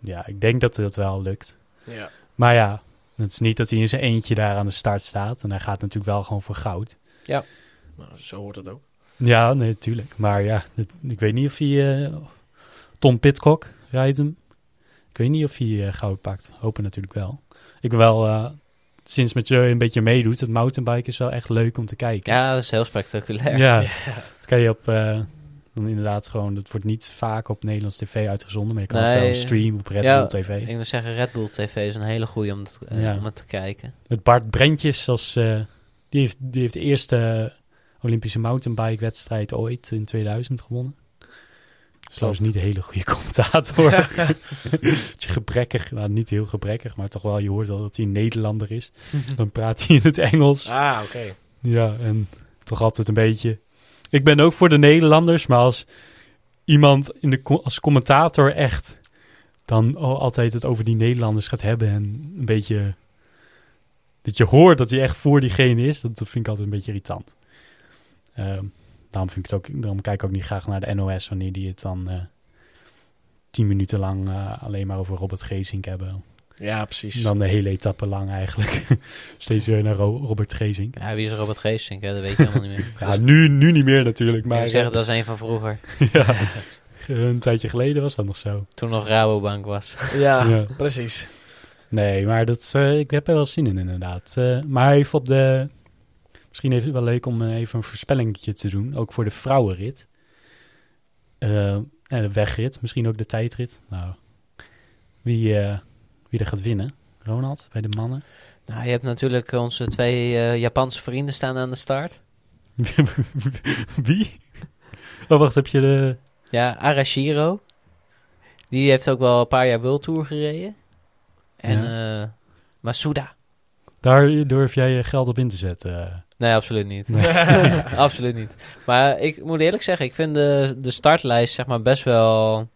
ja, ik denk dat dat wel lukt. Ja. Maar ja, het is niet dat hij in zijn eentje daar aan de start staat. En hij gaat natuurlijk wel gewoon voor goud. Nou, zo hoort het ook. Ja, nee, tuurlijk. Maar ja, het- ik weet niet of hij, eh, Tom Pitcock rijdt hem. Ik weet niet of hij eh, goud pakt. Hopen natuurlijk wel. Ik ben wel, eh, sinds Mathieu een beetje meedoet, het mountainbiken is wel echt leuk om te kijken. Ja, dat is heel spectaculair. *laughs* Ja, dat kan je op, eh, dan inderdaad gewoon, dat wordt niet vaak op Nederlands tv uitgezonden, maar je kan het wel streamen op Red ja, Bull TV. Ik wil zeggen, Red Bull TV is een hele goeie om, het, eh, Ja. om het te kijken. Met Bart Brentjes als, eh, die, heeft, die heeft de eerste Olympische mountainbike wedstrijd ooit in 2000 gewonnen. Is niet een hele goede *laughs* commentator. *laughs* Beetje gebrekkig, nou niet heel gebrekkig, maar toch wel, je hoort wel dat hij een Nederlander is. *laughs* Dan praat hij in het Engels. Ah, oké. Ja, en toch altijd een beetje. Ik ben ook voor de Nederlanders, maar als iemand in de, als commentator echt dan al- altijd het over die Nederlanders gaat hebben en een beetje dat je hoort dat hij echt voor diegene is, dat, dat vind ik altijd een beetje irritant. Ehm, daarom vind ik het ook, daarom kijk ik ook niet graag naar de NOS wanneer die het dan eh, tien minuten lang eh, alleen maar over Robert Geesink hebben. Ja, precies. Dan de hele etappe lang eigenlijk. *laughs* Steeds weer naar Ro- Robert Geesink. Ja, wie is Robert Geesink? hè? Dat weet je helemaal niet meer. *laughs* Ja, nu, nu niet meer natuurlijk, Maar ik zeggen, eh, dat is een van vroeger. *laughs* ja, een tijdje geleden was dat nog zo. Toen nog Rabobank was. Ja, Ja. precies. Nee, maar dat, eh, ik heb er wel zin in inderdaad. Eh, maar even op de... Misschien even wel leuk om eh, even een voorspellingetje te doen, ook voor de vrouwenrit. Eh, en de wegrit, misschien ook de tijdrit. Nou, wie, eh, wie er gaat winnen? Ronald, bij de mannen? Nou, je hebt natuurlijk onze twee eh, Japanse vrienden staan aan de start. *laughs* wie? Oh, wacht, heb je de... Ja, Arashiro. Die heeft ook wel een paar jaar World Tour gereden. En eh Masuda. Daar durf jij je geld op in te zetten. Nee, absoluut niet. Nee. *laughs* absoluut niet. Maar ik moet eerlijk zeggen, ik vind de, de startlijst zeg maar best wel...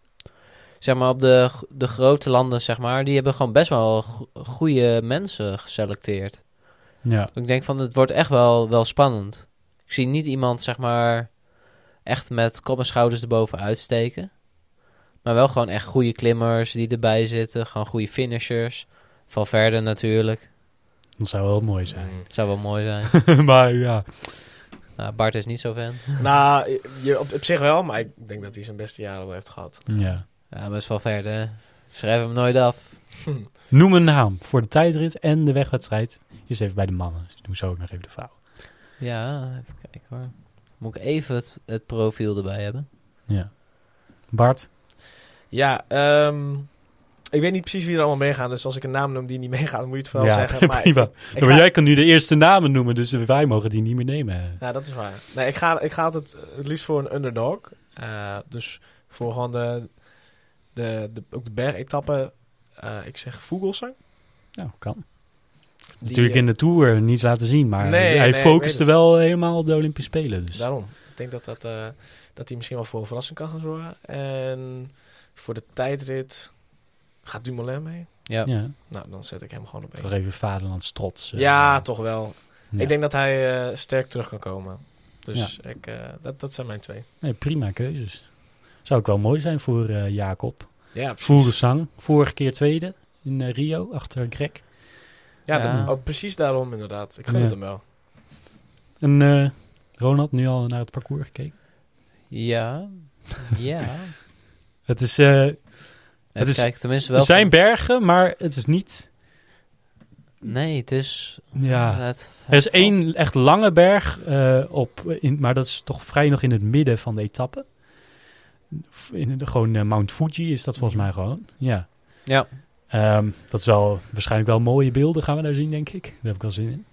Zeg maar op de, de grote landen, zeg maar, die hebben gewoon best wel go- goede mensen geselecteerd. Ja, Ik denk van, het wordt echt wel, wel spannend. Ik zie niet iemand, zeg maar, echt met kop en schouders erboven uitsteken. Maar wel gewoon echt goede klimmers die erbij zitten. Gewoon goede finishers. Valverde natuurlijk. Dat zou wel mooi zijn. Zou wel mooi zijn. *laughs* maar ja, Nou, Bart is niet zo fan. *laughs* Nou, je, op, op zich wel, maar ik denk dat hij zijn beste jaren wel heeft gehad. ja. Ja, maar is Valverde. Schrijf hem nooit af. *laughs* Noem een naam voor de tijdrit en de wegwedstrijd. Eerst even bij de mannen. Dus doen zo ook nog even de vrouwen. Ja, even kijken hoor. Moet ik even het, het profiel erbij hebben. Ja. Bart? Ja, ehm, ik weet niet precies wie er allemaal meegaan. Dus als ik een naam noem die niet meegaat, dan moet je het vooral ja, zeggen. *laughs* Maar prima. ik, ik maar ga- jij kan nu de eerste namen noemen, dus wij mogen die niet meer nemen. Ja, dat is waar. Nee, ik ga, ik ga altijd het liefst voor een underdog. Eh, dus voor gewoon de, de, de, ook de bergetappen. Eh, ik zeg Vogelsang. Nou, kan. Die, Natuurlijk eh, in de Tour niet laten zien, maar Nee, hij nee, focuste wel helemaal op de Olympische Spelen. Dus. Daarom. Ik denk dat, dat, eh, dat hij misschien wel voor een verrassing kan gaan zorgen. En voor de tijdrit gaat Dumoulin mee. Ja. Ja, Nou, dan zet ik hem gewoon op toch even vaderlands trots. eh, Ja, toch wel. Ja. Ik denk dat hij eh, sterk terug kan komen. Dus ik, eh, dat, dat zijn mijn twee. Nee, prima keuzes. Zou ook wel mooi zijn voor eh, Jacob. Ja, Voelde Sang, vorige keer tweede in eh, Rio, achter Greg. Ja, Ja. dat- oh, precies daarom inderdaad. Ik gun Ja. het hem wel. En eh, Ronald, nu al naar het parcours gekeken? Ja. Ja. *laughs* Het is, eh, Het is- kijk, tenminste wel. er zijn bergen, maar het is niet... Nee, het is. Ja, Het, er is één echt lange berg, eh, op, in, maar dat is toch vrij nog in het midden van de etappe. In de, gewoon eh, Mount Fuji is dat volgens mij gewoon. Ja. Ja. Ehm, dat is wel waarschijnlijk wel mooie beelden gaan we daar zien, denk ik. Daar heb ik wel zin in.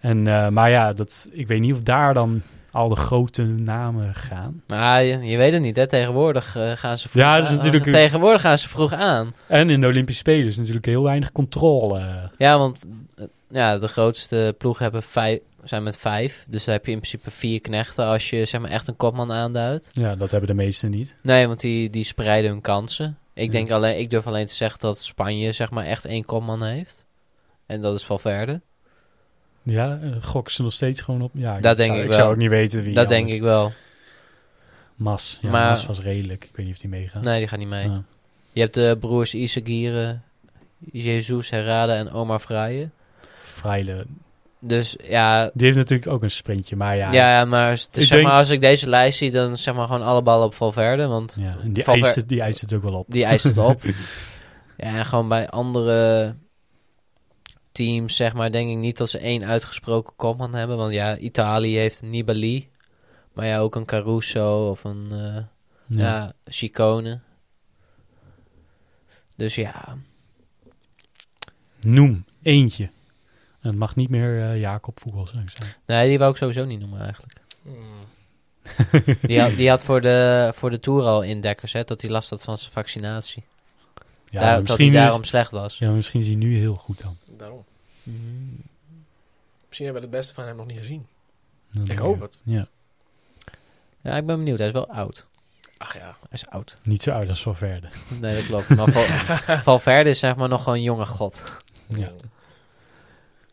En, eh, maar ja, dat, ik weet niet of daar dan al de grote namen gaan. Nou, je, je weet het niet, hè? Tegenwoordig eh, gaan ze vroeg Ja, dat is aan- natuurlijk Tegenwoordig gaan ze vroeg aan. En in de Olympische Spelen is natuurlijk heel weinig controle. Ja, want eh, ja, de grootste ploegen hebben vijf, zijn met vijf. Dus dan heb je in principe vier knechten als je zeg maar, echt een kopman aanduidt. Ja, dat hebben de meesten niet. Nee, want die, die spreiden hun kansen. Ik, Ja. denk alleen, ik durf alleen te zeggen dat Spanje zeg maar, echt één kopman heeft. En dat is Valverde. Ja, eh, gokken ze nog steeds gewoon op. Ja, Dat denk zou, ik ik wel. zou ook niet weten wie dat denk ik wel. Mas. Ja, Maar- Mas was redelijk. Ik weet niet of die meegaat. Nee, die gaat niet mee. Ja. Je hebt de broers Isagire, Jesus Herrada en Omar Fraye. Freile. Dus ja, Die heeft natuurlijk ook een sprintje, maar ja. ja, ja, maar, Ik zeg denk- maar als ik deze lijst zie, dan zeg maar gewoon alle ballen op Valverde. Want ja, en die, eist het, die eist het ook wel op. die eist het op. *laughs* ja, en gewoon bij andere teams, zeg maar, denk ik niet dat ze één uitgesproken kopman hebben. Want ja, Italië heeft Nibali. Maar ja, ook een Caruso of een eh Ja. ja. Chicone. Dus ja, Noem eentje. En het mag niet meer eh, Jacob Vogel zijn. nee, die wou ik sowieso niet noemen eigenlijk. Hmm. Die had, die had voor, de, voor de Tour al indekkers, hè, dat hij last had van zijn vaccinatie. Ja, Daar, dat hij misschien, daarom is, slecht was. ja, misschien is hij nu heel goed dan. Daarom. Misschien hebben we het beste van hem nog niet gezien. Ik hoop het. Ja, Ja, ik ben benieuwd. Hij is wel oud. Ach ja. Hij is oud. niet zo oud als Valverde. Nee, dat klopt. Maar Val, *laughs* Valverde is zeg maar nog gewoon een jonge god. Ja.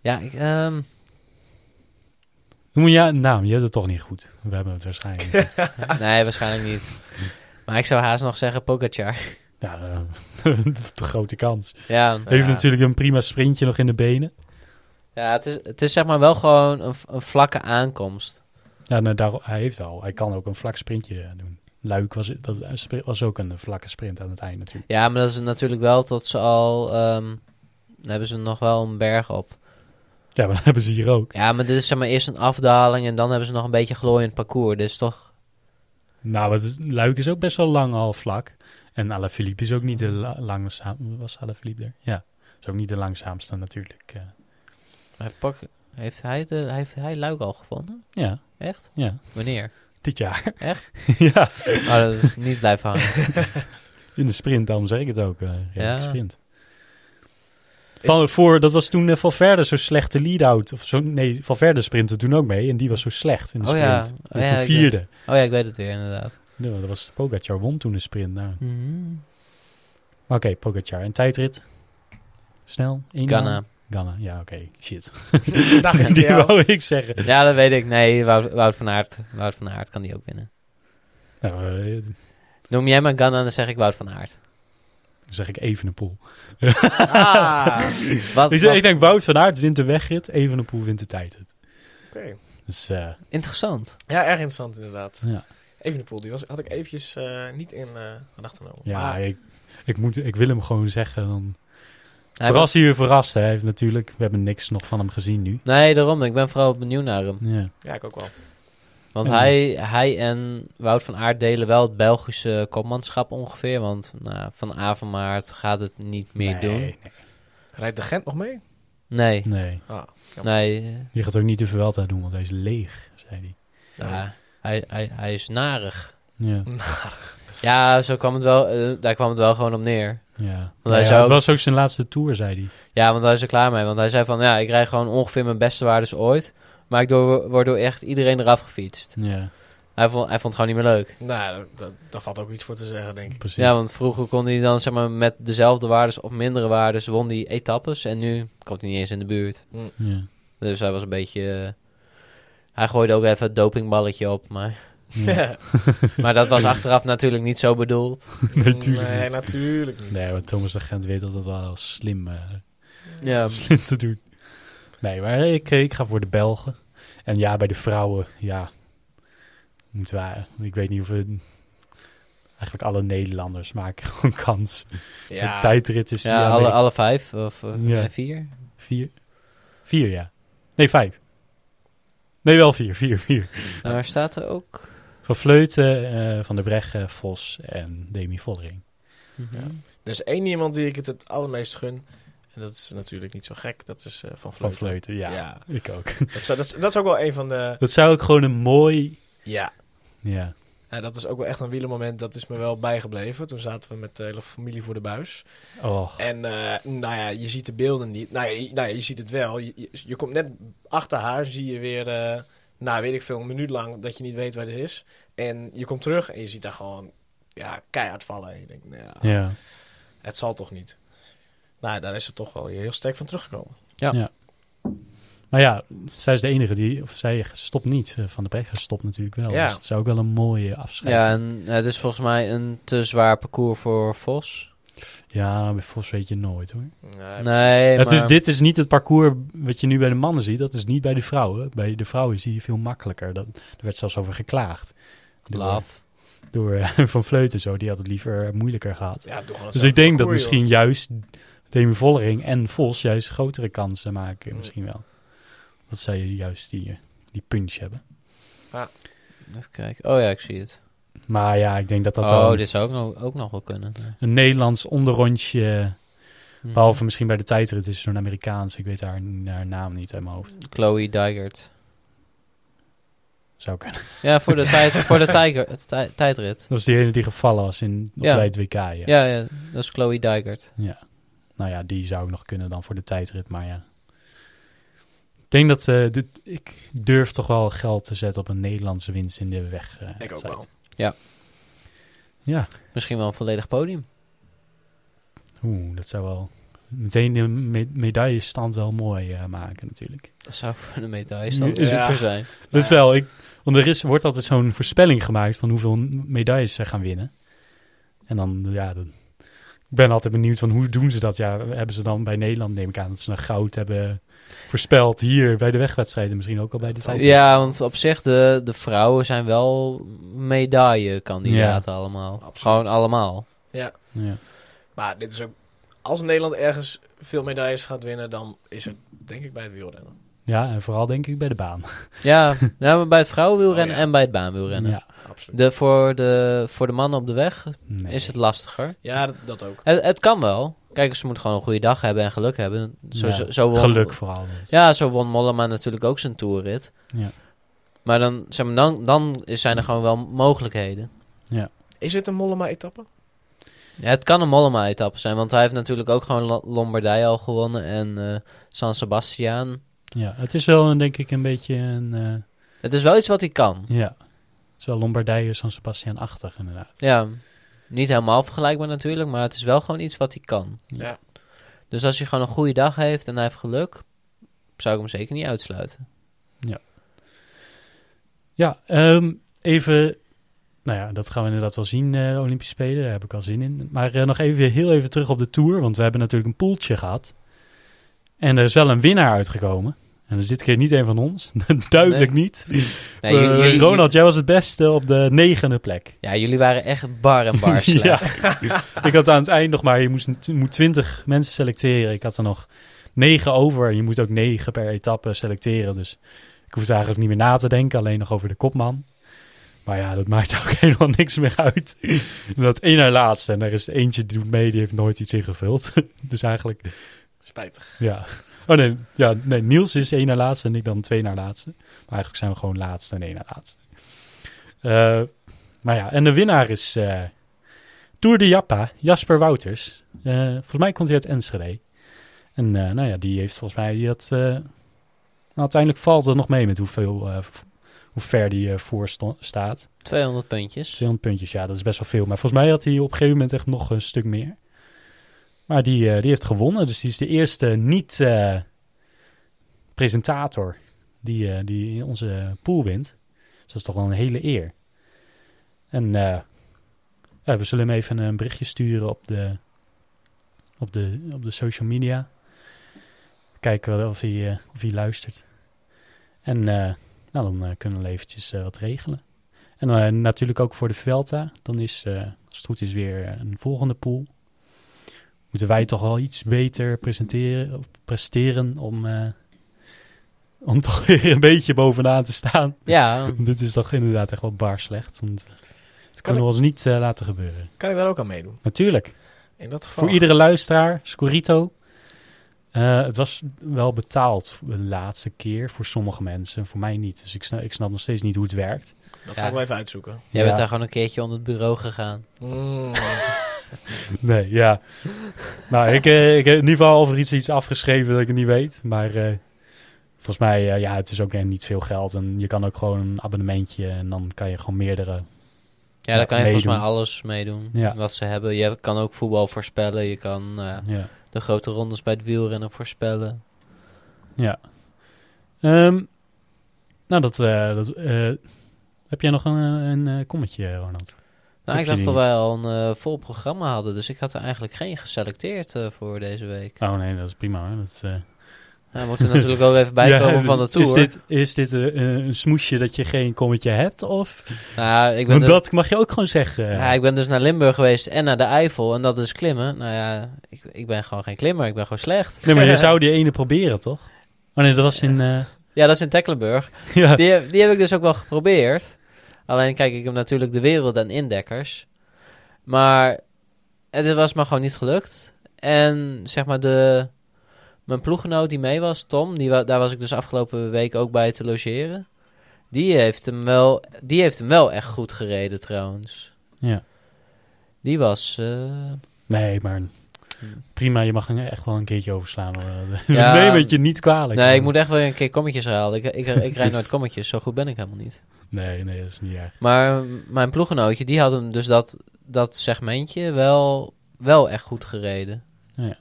Ja, ik, ehm, Noem een naam, je hebt het toch niet goed. We hebben het waarschijnlijk niet. *laughs* nee, waarschijnlijk niet. Maar ik zou haast nog zeggen Pogacar. Ja, eh, *laughs* de grote kans. Ja, Heeft natuurlijk een prima sprintje nog in de benen. ja het, is, het is zeg maar wel gewoon een, een vlakke aankomst. Ja, nou, daar, hij heeft al. Hij kan ook een vlak sprintje eh, doen. Luik was, dat was ook een vlakke sprint aan het eind natuurlijk. Ja, maar dat is natuurlijk wel tot ze al... ehm, dan hebben ze nog wel een berg op. Ja, maar dat *laughs* hebben ze hier ook. Ja, maar dit is zeg maar eerst een afdaling en dan hebben ze nog een beetje glooiend parcours. Dus toch... Nou, het is, Luik is ook best wel lang al vlak. En Alaphilippe is ook niet de la- langzaam. Was Alaphilippe er? Ja. Is ook niet de langzaamste natuurlijk. eh. Heeft, Pog- heeft, hij, de, heeft hij Luik al gevonden? ja, Echt? ja. Wanneer? Dit jaar. Echt? *laughs* ja. Oh, dat is niet blijven hangen. *laughs* In de sprint, daarom zeg ik het ook. eh Ja. sprint. Van, voor, dat was toen eh, Valverde zo slechte lead-out. Of zo, nee, Valverde sprintte toen ook mee. En die was zo slecht in de Oh ja. sprint. Oh ja, toen ik vierde. Oh ja, ik weet het weer inderdaad. Ja, dat was Pogacar won toen de sprint. Nou. Maar Oké, Pogacar. En tijdrit? Snel? Eén Ghana. ja oké. Shit. *laughs* Dag en *laughs* die jou. wou ik zeggen. Ja, dat weet ik. Nee, Wout, Wout van Aert. Wout van Aert kan die ook winnen. Nou, eh, Noem jij maar Ghana, dan zeg ik Wout van Aert. dan zeg ik even een pool. Ah, *laughs* wat, wat ik denk Wout van Aert wint de wegrit. Even een pool wint de tijdrit. Oké. Dus eh, interessant. Ja, erg interessant inderdaad. ja. Evenepoel, die was, had ik eventjes eh, niet in eh gedachten genomen. Ja, Maar- ik, ik, moet, ik wil hem gewoon zeggen. Dan... Hij hij weer verrast. Hè. Hij heeft natuurlijk, we hebben niks nog van hem gezien nu. Nee, daarom. Ik ben vooral benieuwd naar hem. Ja. ja, ik ook wel. Want Ja. hij, hij en Wout van Aert delen wel het Belgische kopmanschap ongeveer. Want nou, van Avermaart gaat het niet meer nee, doen. Nee, Rijdt de Gent nog mee? Nee, nee. Ah, nee. Die gaat ook niet de Vuelta doen, want hij is leeg, zei hij. Ja, hij, hij, hij is narig. Ja, *laughs* Ja, zo kwam het wel, eh, daar kwam het wel gewoon op neer. ja. hij Ja, zou Het was ook zijn laatste tour, zei hij. Ja, want daar is er klaar mee. Want hij zei van, ja, ik rijd gewoon ongeveer mijn beste waardes ooit. Maar ik door, word door echt iedereen eraf gefietst. Ja, Hij vond, hij vond het gewoon niet meer leuk. Nou, dat, dat, daar valt ook iets voor te zeggen, denk ik. precies. Ja, want vroeger kon hij dan zeg maar met dezelfde waardes of mindere waardes won hij etappes. En nu komt hij niet eens in de buurt. Ja. Dus hij was een beetje... eh, hij gooide ook even het dopingballetje op, maar... Ja. *laughs* Maar dat was achteraf natuurlijk niet zo bedoeld. Natuurlijk nee, niet. natuurlijk niet. Nee, maar Thomas de Gent weet dat dat wel slim, eh, Ja, slim te doen. Nee, maar ik, ik ga voor de Belgen. En ja, bij de vrouwen, ja, moeten we, ik weet niet of we, eigenlijk alle Nederlanders maken *laughs* gewoon kans. ja, De tijdrit is die ja alle, alle vijf of eh, Ja. vier. vier. Vier, ja. Nee, vijf. Nee, wel vier, vier, vier. Nou, waar staat er ook? Van Vleuten, eh, Van der Breggen, Vos en Demi Vollering. Mhm. Er is één iemand die ik het het allermeest gun. En dat is natuurlijk niet zo gek. Dat is eh, Van Van Vleuten. Vleuten, ja. Ja. Ik ook. Dat, is, dat, is, dat is ook wel een van de... Dat zou ook gewoon een mooi... Ja. Ja, Ja, dat is ook wel echt een wielermoment. Dat is me wel bijgebleven. Toen zaten we met de hele familie voor de buis. oh, En eh, nou ja, je ziet de beelden niet. Nou ja, je, nou ja, je ziet het wel. Je, je, je komt net achter haar, zie je weer, eh nou weet ik veel, een minuut lang dat je niet weet waar het is. En je komt terug en je ziet daar gewoon ja, keihard vallen. En je denkt, nou ja, ja. het zal toch niet. Nou, daar is ze toch wel heel sterk van teruggekomen. Maar ja, zij is de enige die... Of zij stopt niet. Eh, Van der Breggen stopt natuurlijk wel. Ja. Dus het zou ook wel een mooie afscheid Ja, zijn. en het is volgens mij een te zwaar parcours voor Vos. Ja, bij Vos weet je nooit hoor. Nee, Het is, dit is niet het parcours wat je nu bij de mannen ziet. Dat is niet bij de vrouwen. Bij de vrouwen zie je veel makkelijker. Dat, er werd zelfs over geklaagd. Door, eh, Van Vleuten zo. Die had het liever moeilijker gehad. Ja, Dus ik denk dat misschien juist Demi Vollering en Vos juist grotere kansen maken. Mm. Misschien wel. Dat zij juist die, eh, die punch hebben. Even kijken. Oh ja, ik zie het. Maar ja, ik denk dat dat oh, dit zou ook nog, ook nog wel kunnen. een Nederlands onderrondje... Mhm. Behalve misschien bij de tijdrit is zo'n Amerikaans. Ik weet haar, haar naam niet uit mijn hoofd. Chloe Dijgert. Zou kunnen. *laughs* Ja, voor de, tijd, voor de tij- tijdrit. Dat is die ene die gevallen was in, op Ja. bij het WK. Ja. Ja, ja, dat is Chloe Dijgert. Ja. Nou ja, die zou ik nog kunnen dan voor de tijdrit, maar ja. Ik denk dat eh, dit, ik durf toch wel geld te zetten op een Nederlandse winst in de weg. eh, Ik ook wel. Ja, Misschien wel een volledig podium. oeh, dat zou wel meteen de me medaillestand wel mooi eh, maken natuurlijk. Dat zou voor de medaillestand Ja. super zijn. Dat is wel, ik, want er is, wordt altijd zo'n voorspelling gemaakt van hoeveel medailles ze gaan winnen. En dan, ja, dan, ik ben altijd benieuwd van hoe doen ze dat? Ja, hebben ze dan bij Nederland, neem ik aan, dat ze een goud hebben voorspeld hier bij de wegwedstrijden, misschien ook al bij de tijd. Ja, want op zich, de, de vrouwen zijn wel medaillekandidaten allemaal. Absoluut. Gewoon allemaal. Ja. Maar dit is ook... Als Nederland ergens veel medailles gaat winnen, dan is het denk ik bij het wielrennen. ja, en vooral denk ik bij de baan. *laughs* Ja, ja maar bij het vrouwenwielrennen Oh, ja. en bij het baanwielrennen. Ja, Absoluut. De, voor, de, voor de mannen op de weg nee. is het lastiger. Ja, dat, dat ook. Het, het kan wel. Kijk, ze moeten gewoon een goede dag hebben en geluk hebben. Zo, Ja, zo, zo won, Geluk vooral. Ja, zo won Mollema natuurlijk ook zijn toerrit. Ja. Maar dan, zeg maar, dan, dan zijn er gewoon wel mogelijkheden. Is het een Mollema-etappe? Ja, het kan een Mollema-etappe zijn, want hij heeft natuurlijk ook gewoon Lo- Lombardije al gewonnen en eh, San Sebastian. Ja, het is wel een, denk ik een beetje een... eh, Het is wel iets wat hij kan. ja, het is wel Lombardije, San Sebastian-achtig inderdaad. Ja, niet helemaal vergelijkbaar natuurlijk, maar het is wel gewoon iets wat hij kan. Ja. Dus als hij gewoon een goede dag heeft en hij heeft geluk, zou ik hem zeker niet uitsluiten. Ja, ehm, even... Nou ja, dat gaan we inderdaad wel zien, eh, de Olympische Spelen. Daar heb ik al zin in. Maar eh, nog even heel even terug op de Tour. Want we hebben natuurlijk een poeltje gehad. En er is wel een winnaar uitgekomen. En dat is dit keer niet een van ons. *laughs* Duidelijk niet. *laughs* Nee, Eh, jullie- jullie- Ronald, jij was het beste op de negende plek. Ja, jullie waren echt bar en bar *laughs* slecht. Ja. ik had aan het eind nog maar, je moest, je moet 20 mensen selecteren. Ik had er nog 9 over. En je moet ook 9 per etappe selecteren. Dus ik hoefde eigenlijk niet meer na te denken. Alleen nog over de kopman. Maar ja, dat maakt ook helemaal niks meer uit. Dat één naar laatste. En er is eentje die doet mee, die heeft nooit iets ingevuld. dus eigenlijk, Spijtig. ja. Oh nee, ja, nee, Niels is één naar laatste en ik dan twee naar laatste. Maar eigenlijk zijn we gewoon laatste en één naar laatste. Eh, maar ja, en de winnaar is eh, Tour de Jappa, Jasper Wouters. Eh, volgens mij komt hij uit Enschede. En nou ja, die heeft volgens mij, die had, nou, uiteindelijk valt het nog mee met hoeveel, hoe ver die voor staat. 200 puntjes. 200 puntjes, ja, dat is best wel veel. Maar volgens mij had hij op een gegeven moment echt nog een stuk meer. Maar die, eh, die heeft gewonnen, dus die is de eerste niet eh, die, eh, die onze pool wint. Dus dat is toch wel een hele eer. En we zullen hem even een berichtje sturen op de, op de, op de social media. Kijken of hij, of hij luistert. En nou, dan kunnen we eventjes wat regelen. En natuurlijk ook voor de Vuelta. Dan is, eh, als het goed is, weer een volgende pool. Moeten wij toch wel iets beter presenteren, of presteren om, eh, om *laughs* toch weer een beetje bovenaan te staan. Ja, *laughs* Dit is toch inderdaad echt wel bar slecht. Want dat Kan kunnen we ons niet eh, laten gebeuren. kan ik daar ook aan meedoen? Natuurlijk. In dat geval. Voor iedere luisteraar, Scorito. Eh, het was wel betaald de laatste keer voor sommige mensen. Voor mij niet. Dus ik snap, ik snap nog steeds niet hoe het werkt. Dat Ja. gaan we even uitzoeken. jij Ja. bent daar gewoon een keertje onder het bureau gegaan. Mm. *laughs* Nee, ja. nou, ik, eh, ik heb in ieder geval over iets, iets afgeschreven dat ik het niet weet. Maar eh, volgens mij, eh, ja, het is ook echt niet veel geld. En je kan ook gewoon een abonnementje en dan kan je gewoon meerdere... Ja, daar kan je volgens mij meedoen. alles meedoen. Ja. Wat ze hebben. Je kan ook voetbal voorspellen. Je kan Ja. de grote rondes bij het wielrennen voorspellen. ja. Ehm, nou, dat... eh, dat eh, heb jij nog een, een, eh, kommetje, Ronald? Nou, ik dacht dat wij al een eh, vol programma hadden. Dus ik had er eigenlijk geen geselecteerd eh, voor deze week. Oh nee, dat is prima. Dat is, Nou, we moeten natuurlijk ook even *laughs* bijkomen Ja, van de tour. Is dit, is dit een smoesje dat je geen kommetje hebt? Of? Nou, ik ben Want dus- dat mag je ook gewoon zeggen. Ja, ik ben dus naar Limburg geweest en naar de Eifel. En dat is klimmen. Nou ja, ik, ik ben gewoon geen klimmer. Ik ben gewoon slecht. Nee, maar je *laughs* zou die ene proberen, toch? Oh nee, dat was in... Ja, dat is in Tecklenburg. *laughs* ja. Die, die heb ik dus ook wel geprobeerd. Alleen kijk ik heb natuurlijk de wereld en indekkers. Maar het was me gewoon niet gelukt. En zeg maar de... Mijn ploeggenoot die mee was, Tom, die, wa- daar was ik dus afgelopen week ook bij te logeren. Die heeft hem wel, die heeft hem wel echt goed gereden trouwens. ja. Die was... eh, Nee, maar prima. Je mag echt wel een keertje overslaan. *laughs* Ja. nee, weet je niet kwalijk. nee, ik moet echt wel een keer kommetjes halen. Ik, ik, ik rijd nooit kommetjes, zo goed ben ik helemaal niet. Nee, nee, dat is niet erg. Maar mijn ploegenootje, die had hem dus dat, dat segmentje wel, wel echt goed gereden. Ja.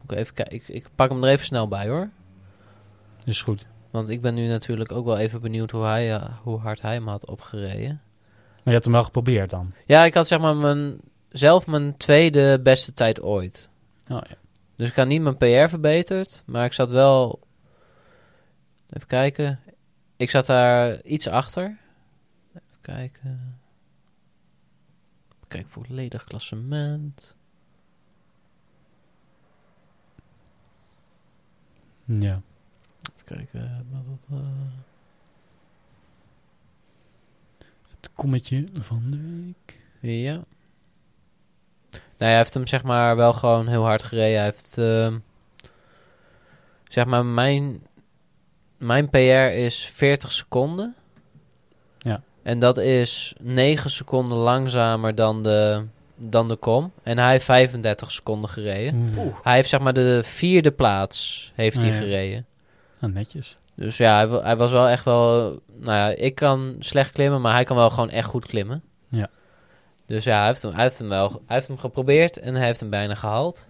Moet ik, even. Ik, ik pak hem er even snel bij hoor. Is goed. Want ik ben nu natuurlijk ook wel even benieuwd hoe, hij, eh, hoe hard hij hem had opgereden. Maar je hebt hem wel geprobeerd dan? Ja, ik had zeg maar mijn, zelf mijn tweede beste tijd ooit. Oh, ja. Dus ik had niet mijn PR verbeterd, maar ik zat wel... Even kijken. Ik zat daar iets achter. Even kijken. Kijk, volledig klassement. ja. Even kijken. Het kommetje van de week. Ja. Nou, hij heeft hem zeg maar wel gewoon heel hard gereden. Hij heeft... ehm, zeg maar, mijn... Mijn PR is 40 seconden. Ja. En dat is 9 seconden langzamer dan de, dan de kom. En hij heeft 35 seconden gereden. Oeh. Hij heeft zeg maar de vierde plaats heeft hij Ah, ja. gereden. Nou, netjes. Dus ja, hij, hij was wel echt wel... Nou ja, ik kan slecht klimmen, maar hij kan wel gewoon echt goed klimmen. Ja. Dus ja, hij heeft hem, hij heeft hem wel hij heeft hem geprobeerd en hij heeft hem bijna gehaald.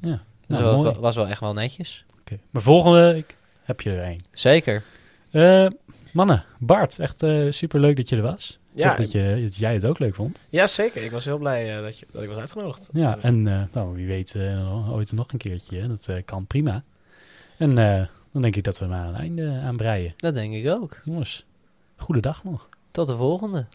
Ja. Dus Nou, dat was, wel- was wel echt wel netjes. Oké. Maar volgende week heb je er één. Zeker. Eh, mannen, Bart, echt super superleuk dat je er was. Ik Ja, hoop dat, je, dat jij het ook leuk vond. ja, zeker. Ik was heel blij eh, dat, je, dat ik was uitgenodigd. Ja, en eh, nou, wie weet eh, ooit nog een keertje. hè. Dat eh, kan prima. En eh, dan denk ik dat we maar een einde aan breien. Dat denk ik ook. Jongens, goede dag nog. Tot de volgende.